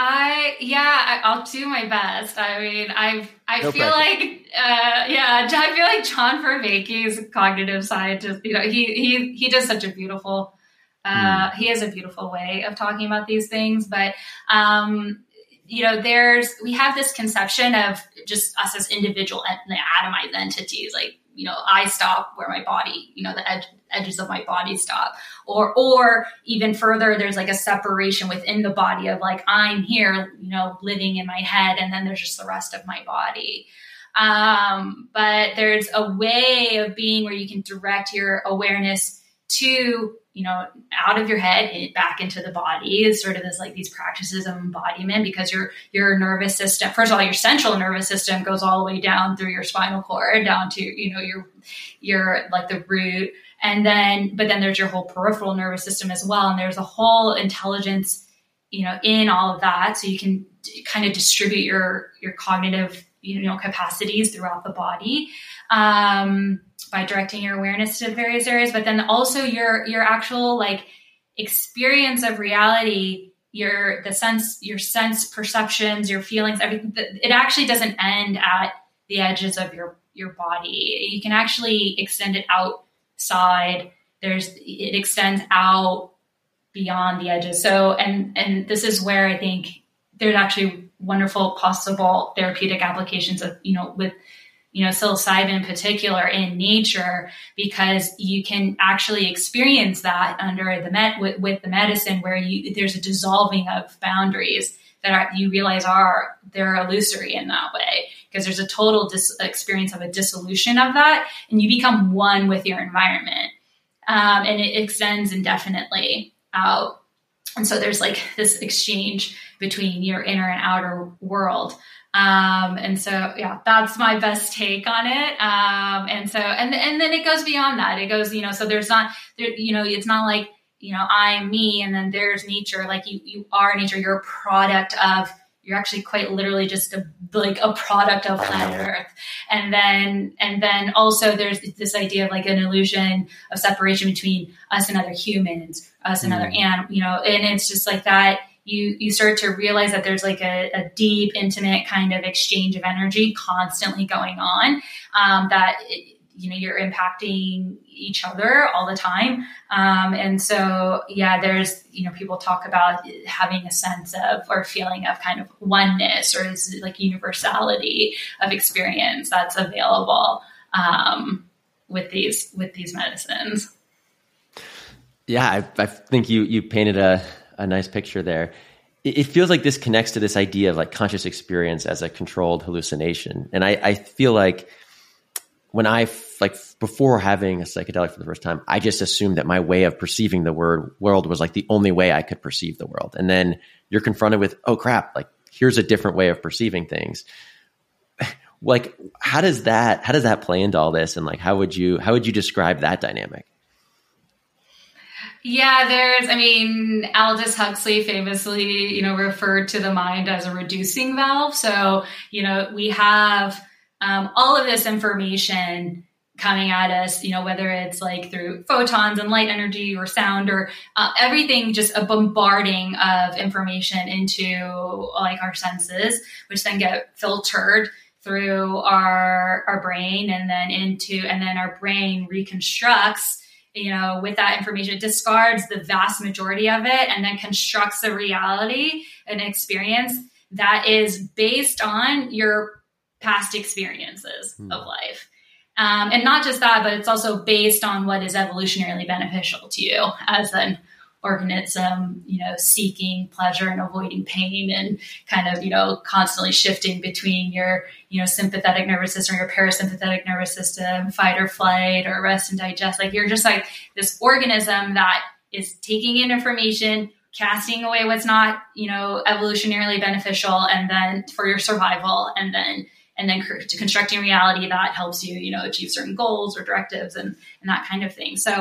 I yeah, I, will do my best. I mean, I I no feel pressure. like uh, yeah, I feel like John Vervaeke is a cognitive scientist. You know, he he he does such a beautiful. Uh, mm. He has a beautiful way of talking about these things, but um, you know, there's we have this conception of just us as individual atomized entities, like you know, I stop where my body, you know, the edge, edges of my body stop. Or, or even further, there's like a separation within the body of like, I'm here, you know, living in my head, and then there's just the rest of my body. Um, but there's a way of being where you can direct your awareness to you know, out of your head back into the body. Is sort of this like these practices of embodiment because your your nervous system, first of all, your central nervous system goes all the way down through your spinal cord down to you know your your like the root, and then but then there's your whole peripheral nervous system as well, and there's a whole intelligence you know in all of that, so you can kind of distribute your your cognitive you know capacities throughout the body. Um, by directing your awareness to various areas, but then also your your actual like experience of reality, your the sense, your sense perceptions, your feelings, everything. It actually doesn't end at the edges of your your body. You can actually extend it outside. There's it extends out beyond the edges. So and and this is where I think there's actually wonderful possible therapeutic applications of you know with you know, psilocybin in particular in nature, because you can actually experience that under the met with, with the medicine where you, there's a dissolving of boundaries that are, you realize are, they're illusory in that way. Because there's a total dis- experience of a dissolution of that, and you become one with your environment. Um, and it extends indefinitely out. And so there's like this exchange between your inner and outer world. Um, and so, yeah, that's my best take on it. Um, and so, and, and then it goes beyond that. It goes, you know, so there's not, there, you know, it's not like, you know, I'm me and then there's nature. Like you, you are nature. You're a product of, you're actually quite literally just a, like a product of planet Earth. And then, and then also there's this idea of like an illusion of separation between us and other humans, us and mm. other animals, you know, and it's just like that you you start to realize that there's like a, a deep, intimate kind of exchange of energy constantly going on. Um, that it, you know you're impacting each other all the time um, and so yeah there's you know people talk about having a sense of or feeling of kind of oneness or like universality of experience that's available um, with these with these medicines yeah I, I think you you painted a a nice picture there. It, feels like this connects to this idea of like conscious experience as a controlled hallucination, and I, I feel like when I like before having a psychedelic for the first time, I just assumed that my way of perceiving the word world was like the only way I could perceive the world. And then you're confronted with, oh crap, like here's a different way of perceiving things. like how does that how does that play into all this and like how would you how would you describe that dynamic? Yeah, there's, I mean, Aldous Huxley famously, you know, referred to the mind as a reducing valve. So, you know, we have um, all of this information coming at us, you know, whether it's like through photons and light energy or sound or uh, everything, just a bombarding of information into like our senses, which then get filtered through our our brain and then into and then our brain reconstructs you know, with that information, it discards the vast majority of it and then constructs a reality, an experience that is based on your past experiences hmm. of life. Um, and not just that, but it's also based on what is evolutionarily beneficial to you as an organism, you know, seeking pleasure and avoiding pain and kind of, you know, constantly shifting between your, you know, sympathetic nervous system, or your parasympathetic nervous system, fight or flight or rest and digest. Like you're just like this organism that is taking in information, casting away what's not, you know, evolutionarily beneficial and then for your survival and then and then constructing reality that helps you, you know, achieve certain goals or directives and, and that kind of thing. So,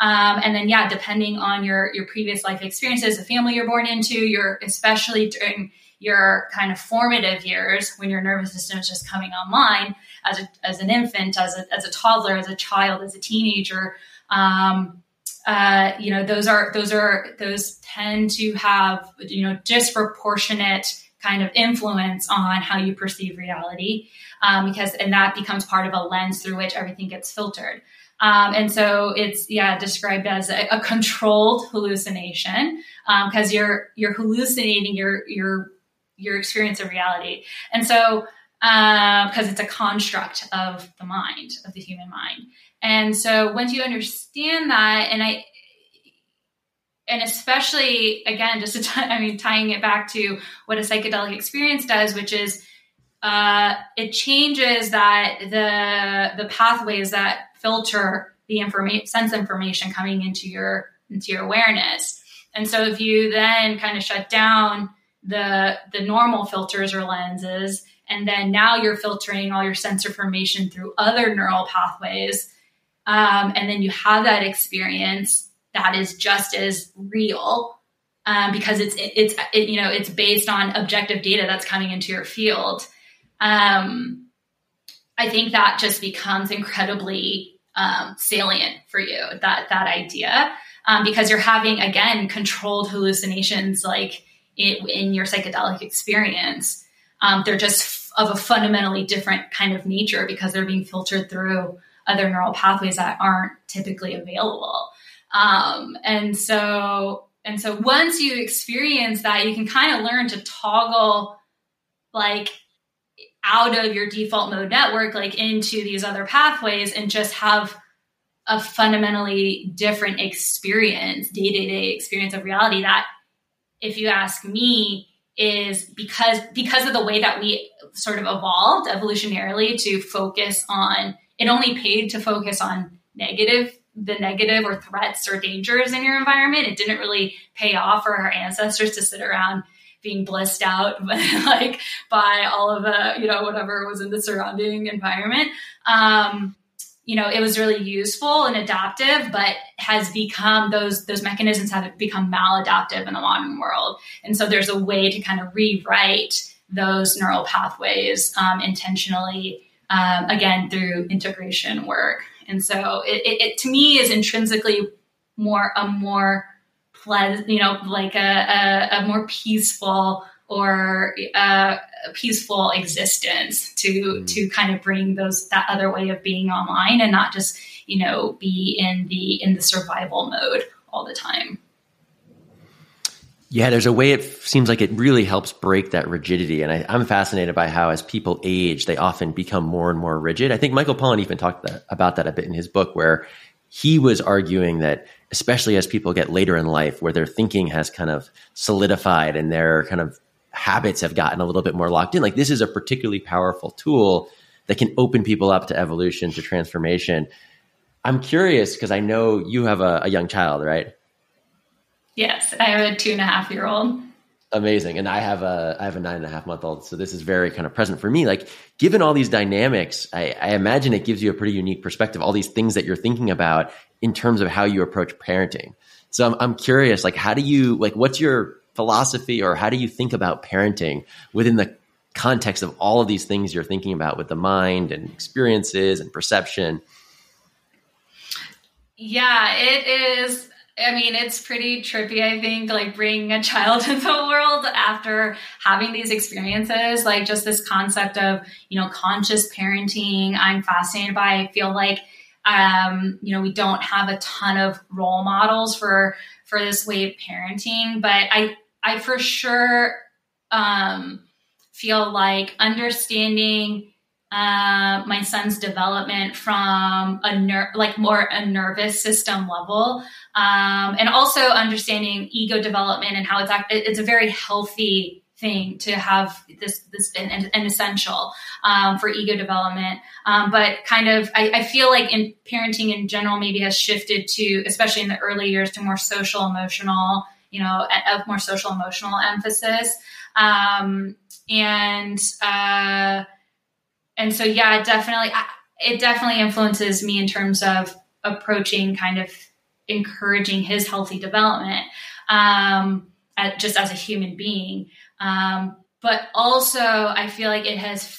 um, and then, yeah, depending on your, your previous life experiences, the family you're born into, you're especially during your kind of formative years when your nervous system is just coming online as, a, as an infant, as a, as a toddler, as a child, as a teenager, um, uh, you know, those are, those are, those tend to have, you know, disproportionate kind of influence on how you perceive reality um, because and that becomes part of a lens through which everything gets filtered. Um, and so it's yeah described as a, a controlled hallucination because um, you're you're hallucinating your your your experience of reality. And so because uh, it's a construct of the mind of the human mind. And so once you understand that and i and especially again, just to t- I mean, tying it back to what a psychedelic experience does, which is uh, it changes that the the pathways that filter the information sense information coming into your into your awareness. And so if you then kind of shut down the the normal filters or lenses, and then now you're filtering all your sense information through other neural pathways, um, and then you have that experience that is just as real um, because it's it's it, you know it's based on objective data that's coming into your field. Um, I think that just becomes incredibly um, salient for you that that idea um, because you're having again controlled hallucinations like in, in your psychedelic experience. Um, they're just of a fundamentally different kind of nature because they're being filtered through other neural pathways that aren't typically available. Um, and so, and so once you experience that, you can kind of learn to toggle like out of your default mode network, like into these other pathways and just have a fundamentally different experience, day to day experience of reality that, if you ask me, is because because of the way that we sort of evolved evolutionarily to focus on it only paid to focus on negative the negative or threats or dangers in your environment. It didn't really pay off for our ancestors to sit around being blissed out like by all of the you know whatever was in the surrounding environment. Um, you know, it was really useful and adaptive, but has become those those mechanisms have become maladaptive in the modern world. And so there's a way to kind of rewrite those neural pathways um, intentionally, um, again through integration work. And so it, it, it to me is intrinsically more a more pleasant, you know, like a, a, a more peaceful or a, uh, peaceful existence to mm. to kind of bring those that other way of being online and not just you know be in the in the survival mode all the time. Yeah, there's a way it seems like it really helps break that rigidity. And I, am fascinated by how, as people age, they often become more and more rigid. I think Michael Pollan even talked that, about that a bit in his book, where he was arguing that, especially as people get later in life, where their thinking has kind of solidified and their kind of habits have gotten a little bit more locked in, like this is a particularly powerful tool that can open people up to evolution, to transformation. I'm curious because I know you have a, a young child, right? Yes, I have a two and a half year old. Amazing, and I have a I have a nine and a half month old, so this is very kind of present for me. Like, given all these dynamics, I, I imagine it gives you a pretty unique perspective. All these things that you're thinking about in terms of how you approach parenting. So I'm, I'm curious, like, how do you like? What's your philosophy, or how do you think about parenting within the context of all of these things you're thinking about with the mind and experiences and perception? Yeah, it is I mean, it's pretty trippy, I think, like bringing a child into the world after having these experiences. Like, just this concept of, you know, conscious parenting, I'm fascinated by. I feel like, um, you know, we don't have a ton of role models for for this way of parenting, but I, I for sure um, feel like understanding uh, my son's development from a ner- like more a nervous system level, um, and also understanding ego development and how it's it's a very healthy thing to have this this an, essential um, for ego development. Um, but kind of, I, I, feel like in parenting in general maybe has shifted to, especially in the early years, to more social emotional, you know, a more social emotional emphasis. Um, and uh, and so yeah, it definitely it definitely influences me in terms of approaching kind of encouraging his healthy development um, just as a human being. Um, but also, I feel like it has.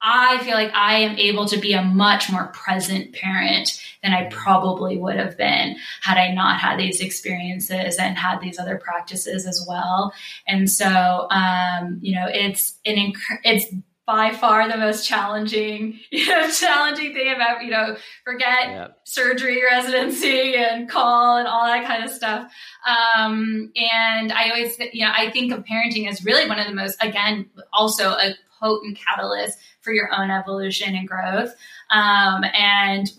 I feel like I am able to be a much more present parent than I probably would have been had I not had these experiences and had these other practices as well. And so, um, you know, it's an inc- it's by far the most challenging, you know, challenging thing about, you know, forget yep. surgery residency and call and all that kind of stuff. Um, and I always, you know, I think of parenting as really one of the most, again, also a potent catalyst for your own evolution and growth. Um, and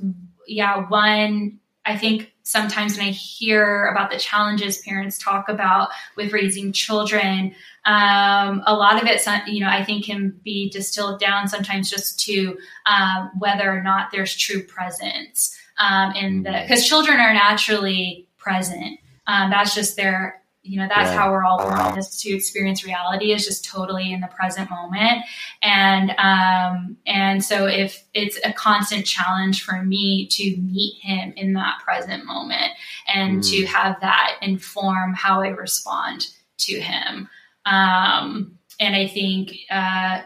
yeah, one, I think sometimes when I hear about the challenges parents talk about with raising children, um, a lot of it, you know, I think can be distilled down sometimes just to um, whether or not there's true presence um, in the because mm-hmm. children are naturally present. Um, that's just their you know that's yeah. how we're all born is to experience reality is just totally in the present moment and um and so if it's a constant challenge for me to meet him in that present moment and mm. to have that inform how i respond to him um, and I think uh,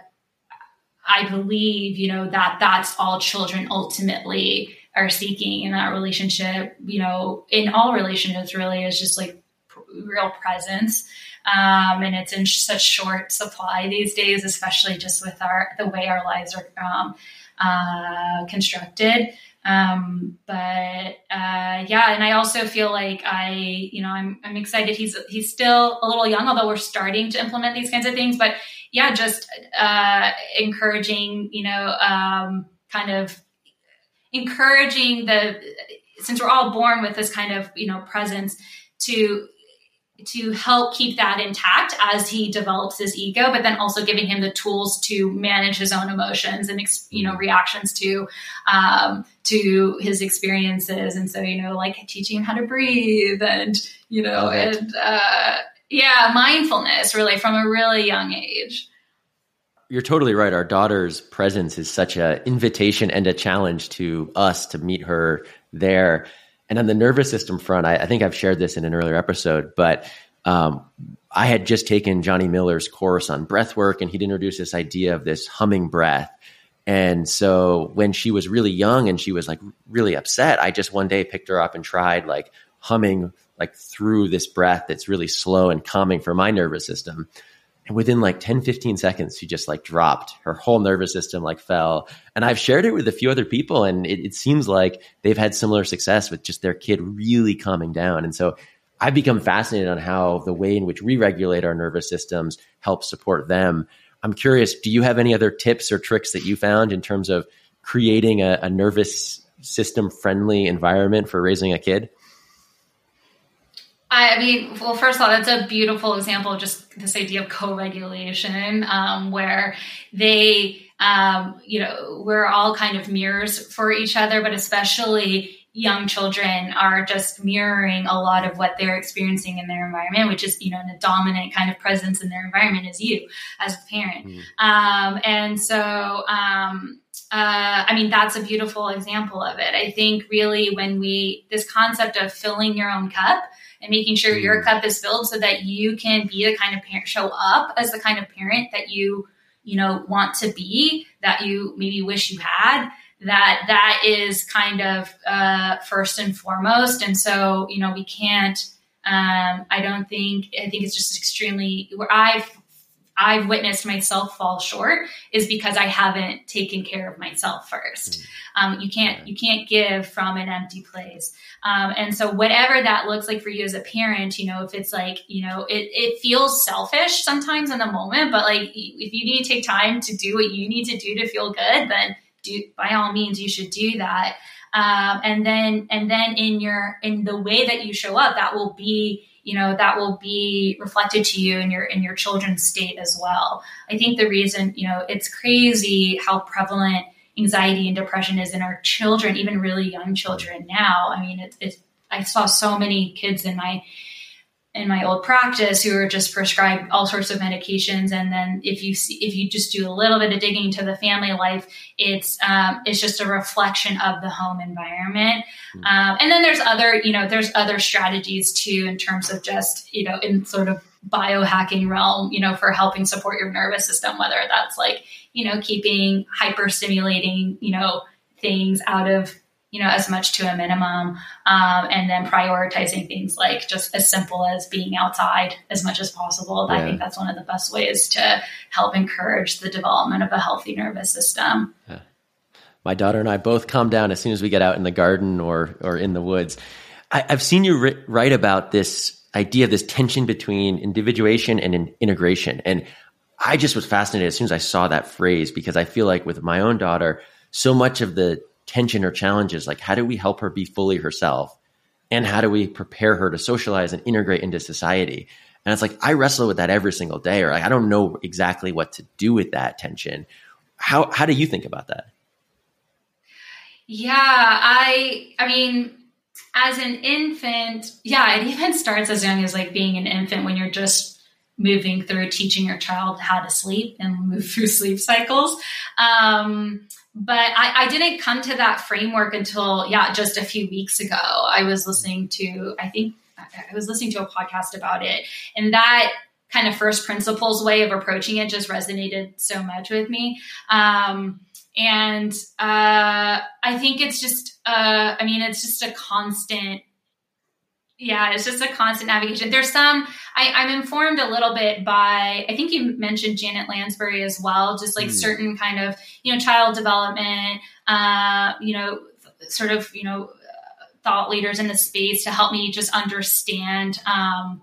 I believe, you know, that that's all children ultimately are seeking in that relationship, you know, in all relationships really is just like real presence. Um, and it's in such short supply these days, especially just with our the way our lives are um, uh, constructed. Um, but uh, yeah, and I also feel like I, you know, I'm I'm excited. He's he's still a little young, although we're starting to implement these kinds of things. But yeah, just uh, encouraging, you know, um, kind of encouraging the since we're all born with this kind of you know presence to to help keep that intact as he develops his ego but then also giving him the tools to manage his own emotions and you know reactions to um, to his experiences. And so you know like teaching him how to breathe and you know and uh, yeah mindfulness really from a really young age. You're totally right. Our daughter's presence is such a invitation and a challenge to us to meet her there and on the nervous system front, I, I think I've shared this in an earlier episode, but um, I had just taken Jonny Miller's course on breath work, and he'd introduced this idea of this humming breath. And so when she was really young and she was like really upset, I just one day picked her up and tried like humming like through this breath that's really slow and calming for my nervous system. And within like 10, 15 seconds, she just like dropped. Her whole nervous system like fell. And I've shared it with a few other people, and it, it seems like they've had similar success with just their kid really calming down. And so I've become fascinated on how the way in which we regulate our nervous systems helps support them. I'm curious, do you have any other tips or tricks that you found in terms of creating a, a nervous system friendly environment for raising a kid? I mean, well, first of all, that's a beautiful example of just this idea of co-regulation, um, where they, um, you know, we're all kind of mirrors for each other, but especially young children are just mirroring a lot of what they're experiencing in their environment, which is, you know, a dominant kind of presence in their environment is you as a parent. Mm. Um, and so, um, uh, I mean, that's a beautiful example of it. I think really when we, this concept of filling your own cup, and making sure mm. your cup is filled so that you can be the kind of parent show up as the kind of parent that you you know want to be that you maybe wish you had that that is kind of uh, first and foremost and so you know we can't um, i don't think i think it's just extremely where i've I've witnessed myself fall short is because I haven't taken care of myself first. Mm. Um, you can't you can't give from an empty place. Um, and so whatever that looks like for you as a parent, you know, if it's like you know it it feels selfish sometimes in the moment, but like if you need to take time to do what you need to do to feel good, then do by all means you should do that. Um, and then and then in your in the way that you show up, that will be you know that will be reflected to you in your in your children's state as well. I think the reason you know it's crazy how prevalent anxiety and depression is in our children even really young children now. I mean it's, it's i saw so many kids in my in my old practice who are just prescribed all sorts of medications and then if you see if you just do a little bit of digging into the family life it's um, it's just a reflection of the home environment mm-hmm. um, and then there's other you know there's other strategies too in terms of just you know in sort of biohacking realm you know for helping support your nervous system whether that's like you know keeping hyper stimulating you know things out of you know, as much to a minimum, um, and then prioritizing things like just as simple as being outside as much as possible. Yeah. I think that's one of the best ways to help encourage the development of a healthy nervous system. Yeah. My daughter and I both calm down as soon as we get out in the garden or or in the woods. I, have seen you ri- write about this idea of this tension between individuation and in integration, and I just was fascinated as soon as I saw that phrase because I feel like with my own daughter, so much of the tension or challenges like how do we help her be fully herself? And how do we prepare her to socialize and integrate into society? And it's like i wrestle with that every single day or like, i don't know exactly what to do with that tension. How how do you think about that? Yeah i i mean as an infant yeah it even starts as young as like being an infant when you're just moving through teaching your child how to sleep and move through sleep cycles. Um, but I, I, didn't come to that framework until yeah just a few weeks ago. I was listening to i think i was listening to a podcast about it. And that kind of first principles way of approaching it just resonated so much with me. Um, and uh, i think it's just uh, i mean it's just a constant yeah, it's just a constant navigation. There's some, I, am informed a little bit by, I think you mentioned Janet Lansbury as well, just like mm. certain kind of, you know, child development, uh, you know, sort of, you know, thought leaders in the space to help me just understand, um,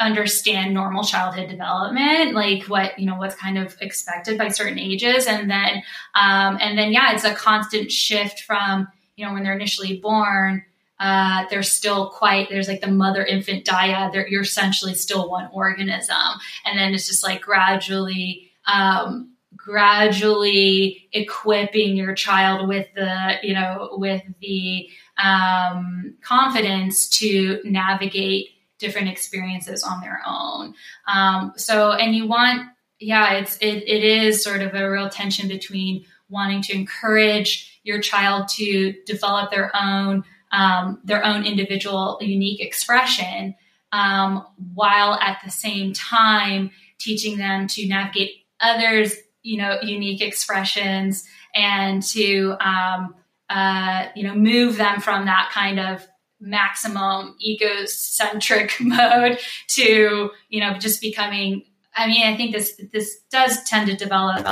understand normal childhood development like what you know what's kind of expected by certain ages and then um, and then yeah it's a constant shift from you know when they're initially born uh, they're still quite there's like the mother infant dyad they're, you're essentially still one organism. And then it's just like gradually um, gradually equipping your child with the you know with the um, confidence to navigate different experiences on their own. Um, so and you want yeah it's it, it is sort of a real tension between wanting to encourage your child to develop their own um, their own individual unique expression um, while at the same time teaching them to navigate others you know unique expressions and to um, uh, you know move them from that kind of maximum egocentric mode to you know just becoming i mean i think this this does tend to develop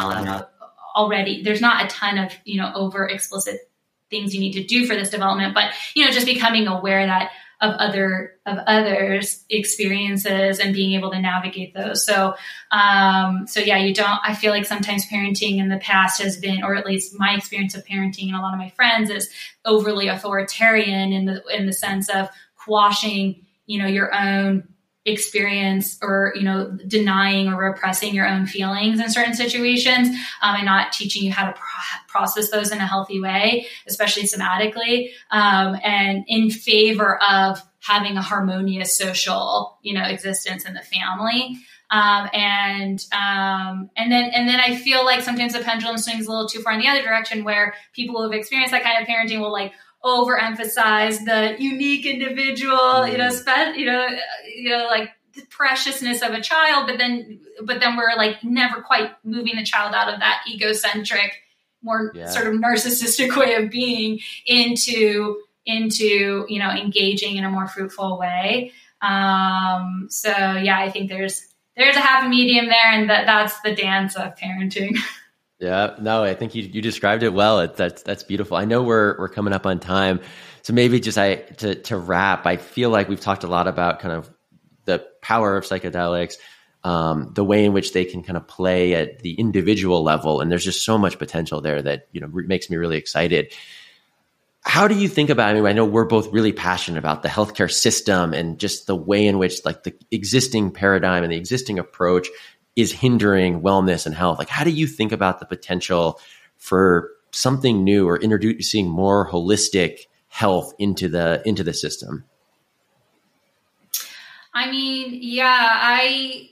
already. There's not a ton of you know over explicit things you need to do for this development but you know just becoming aware that of other of others experiences and being able to navigate those. So um so yeah you don't i feel like sometimes parenting in the past has been or at least my experience of parenting and a lot of my friends is overly authoritarian in the in the sense of quashing you know your own experience or you know denying or repressing your own feelings in certain situations um, and not teaching you how to pro- process those in a healthy way especially somatically um, and in favor of having a harmonious social you know existence in the family. Um, and um, and then and then I feel like sometimes the pendulum swings a little too far in the other direction, where people who have experienced that kind of parenting will like overemphasize the unique individual, you know, mm. spe- you know, you know, like the preciousness of a child, but then, but then we're like never quite moving the child out of that egocentric, more yeah. sort of narcissistic way of being into into you know engaging in a more fruitful way. Um, so yeah, I think there's there's a happy medium there, and that that's the dance of parenting. Yeah, no, I think you, you described it well. It, that's that's beautiful. I know we're we're coming up on time, so maybe just I to to wrap. I feel like we've talked a lot about kind of the power of psychedelics, um, the way in which they can kind of play at the individual level, and there's just so much potential there that you know re- makes me really excited. How do you think about? I mean, I know we're both really passionate about the healthcare system and just the way in which, like, the existing paradigm and the existing approach is hindering wellness and health. Like, how do you think about the potential for something new or introducing more holistic health into the into the system? I mean, yeah, I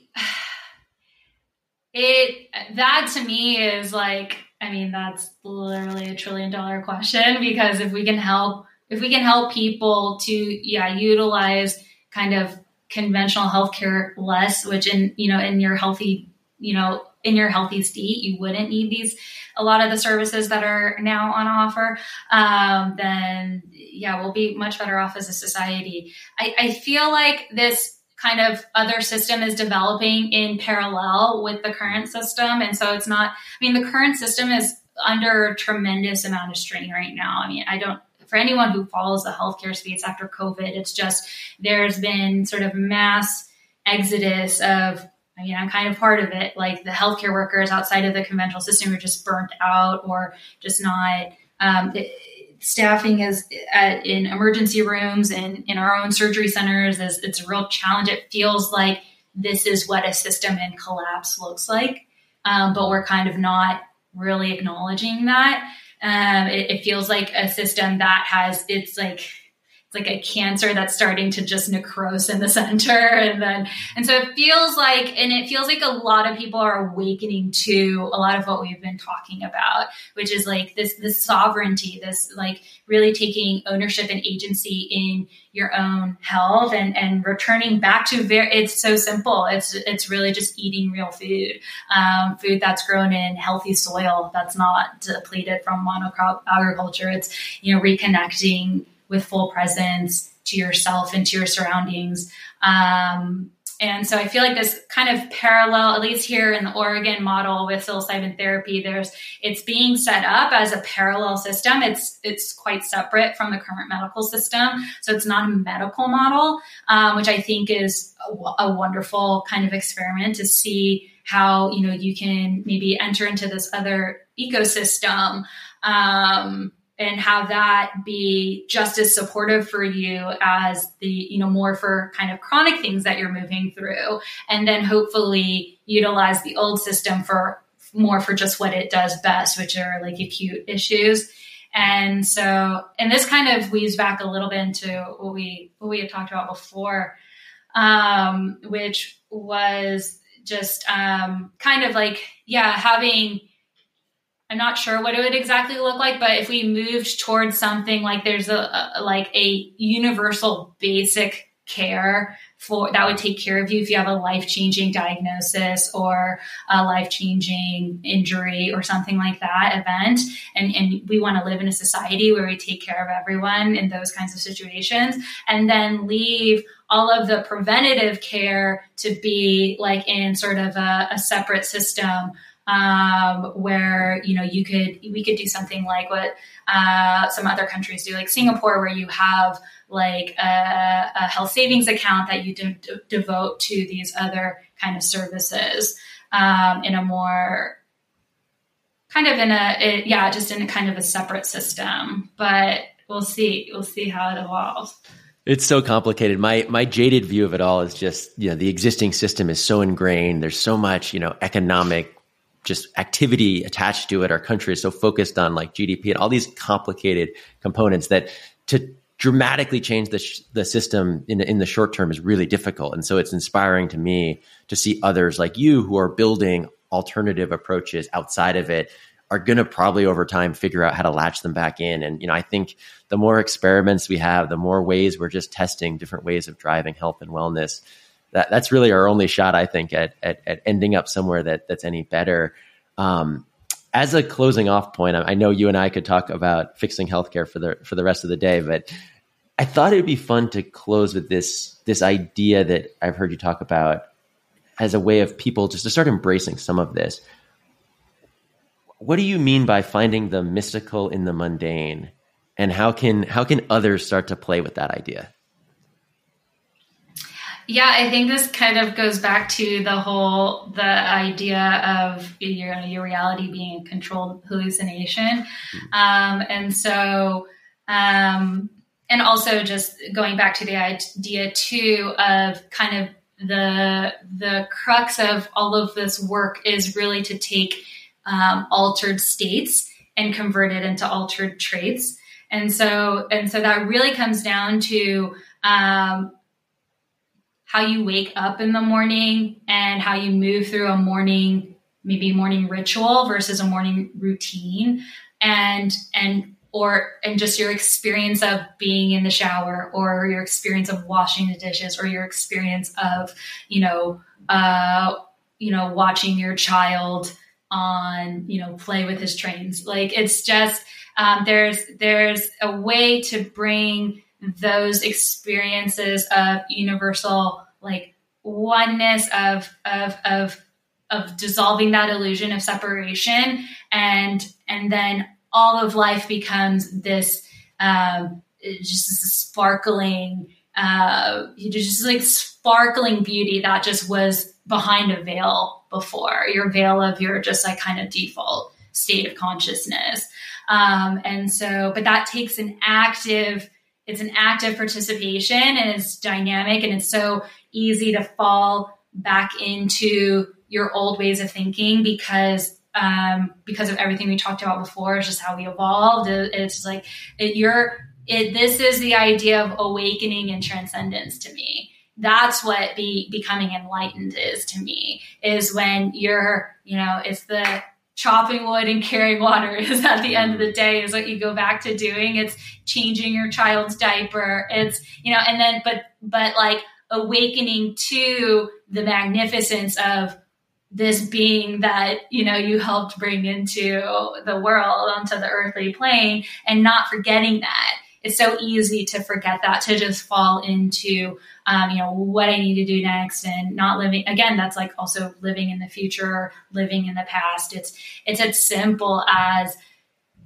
it that to me is like I mean, that's literally a trillion dollar question because if we can help if we can help people to yeah, utilize kind of conventional healthcare less, which in you know, in your healthy, you know, in your healthy state, you wouldn't need these a lot of the services that are now on offer, um, then yeah, we'll be much better off as a society. I, I feel like this kind of other system is developing in parallel with the current system. And so it's not, I mean, the current system is under a tremendous amount of strain right now. I mean, I don't, for anyone who follows the healthcare space after COVID, it's just there's been sort of mass exodus of I mean, I'm kind of part of it. Like the healthcare workers outside of the conventional system are just burnt out or just not. Um, it, staffing is at, in emergency rooms and in our own surgery centers is it's a real challenge. It feels like this is what a system in collapse looks like, um, but we're kind of not really acknowledging that. Um, it, it feels like a system that has it's like it's like a cancer that's starting to just necrose in the center. And then and so it feels like and it feels like a lot of people are awakening to a lot of what we've been talking about which is like this this sovereignty this like really taking ownership and agency in your own health and and returning back to very it's so simple. It's it's really just eating real food um, food that's grown in healthy soil that's not depleted from monocrop agriculture. It's you know reconnecting with full presence to yourself and to your surroundings. Um, and so I feel like this kind of parallel, at least here in the Oregon model with psilocybin therapy, there's it's being set up as a parallel system. It's it's quite separate from the current medical system, so it's not a medical model, um, which I think is a, a wonderful kind of experiment to see how you know you can maybe enter into this other ecosystem. Um, and have that be just as supportive for you as the you know more for kind of chronic things that you're moving through. And then hopefully utilize the old system for more for just what it does best which are like acute issues. And so and this kind of weaves back a little bit into what we what we had talked about before um, which was just um, kind of like yeah having I'm not sure what it would exactly look like, but if we moved towards something like there's a, a like a universal basic care for that would take care of you if you have a life-changing diagnosis or a life-changing injury or something like that event. And, and we want to live in a society where we take care of everyone in those kinds of situations and then leave all of the preventative care to be like in sort of a, a separate system um, where you know you could we could do something like what uh, some other countries do, like Singapore, where you have like a, a health savings account that you de- de- devote to these other kind of services um, in a more kind of in a it, yeah, just in a kind of a separate system. But we'll see. We'll see how it evolves. It's so complicated. My my jaded view of it all is just you know the existing system is so ingrained. There's so much you know economic just activity attached to it. Our country is so focused on like GDP and all these complicated components that to dramatically change the, sh- the system in, in the short term is really difficult. And so it's inspiring to me to see others like you who are building alternative approaches outside of it are going to probably over time figure out how to latch them back in. And, you know, I think the more experiments we have, the more ways we're just testing different ways of driving health and wellness, that, that's really our only shot, I think, at, at, at ending up somewhere that that's any better. Um, as a closing off point, I know you and I could talk about fixing healthcare for the for the rest of the day, but I thought it would be fun to close with this this idea that I've heard you talk about as a way of people just to start embracing some of this. What do you mean by finding the mystical in the mundane, and how can how can others start to play with that idea? Yeah, I think this kind of goes back to the whole the idea of your your reality being a controlled hallucination, mm-hmm. um, and so um, and also just going back to the idea too of kind of the the crux of all of this work is really to take um, altered states and convert it into altered traits, and so and so that really comes down to um, how you wake up in the morning and how you move through a morning, maybe morning ritual versus a morning routine. And, and, or, and just your experience of being in the shower or your experience of washing the dishes or your experience of, you know, uh, you know, watching your child on, you know, play with his trains. Like it's just, um, there's, there's a way to bring those experiences of universal, like oneness of, of, of, of dissolving that illusion of separation and, and then all of life becomes this, um, just this sparkling, uh, just like sparkling beauty that just was behind a veil before your veil of your just like kind of default state of consciousness. Um, and so, but that takes an active, it's an active participation and it's dynamic and it's so easy to fall back into your old ways of thinking because um, because of everything we talked about before, it's just how we evolved. It's like it, you're it, this is the idea of awakening and transcendence to me. That's what be becoming enlightened is to me is when you're you know it's the chopping wood and carrying water is at the end of the day is what you go back to doing. It's changing your child's diaper. It's you know and then but but like awakening to the magnificence of this being that you know you helped bring into the world onto the earthly plane and not forgetting that. It's so easy to forget that to just fall into um, you know what i need to do next and not living again that's like also living in the future living in the past. It's it's as simple as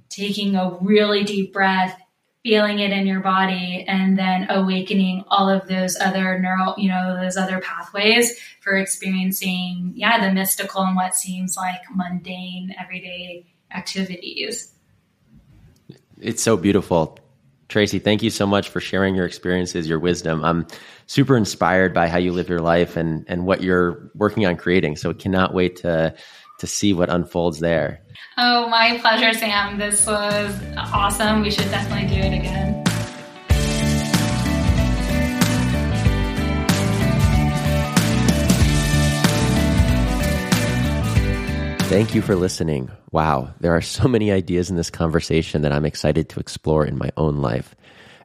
taking a really deep breath feeling it in your body and then awakening all of those other neural you know those other pathways for experiencing yeah the mystical and what seems like mundane everyday activities it's so beautiful Tracy, thank you so much for sharing your experiences, your wisdom. I'm super inspired by how you live your life and, and what you're working on creating. So cannot wait to to see what unfolds there. Oh, my pleasure, Sam. This was awesome. We should definitely do it again. Thank you for listening. Wow, there are so many ideas in this conversation that I'm excited to explore in my own life.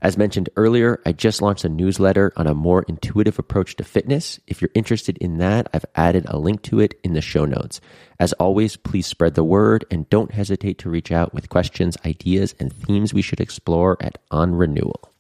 As mentioned earlier, I just launched a newsletter on a more intuitive approach to fitness. If you're interested in that, I've added a link to it in the show notes. As always, please spread the word and don't hesitate to reach out with questions, ideas, and themes we should explore at On Renewal.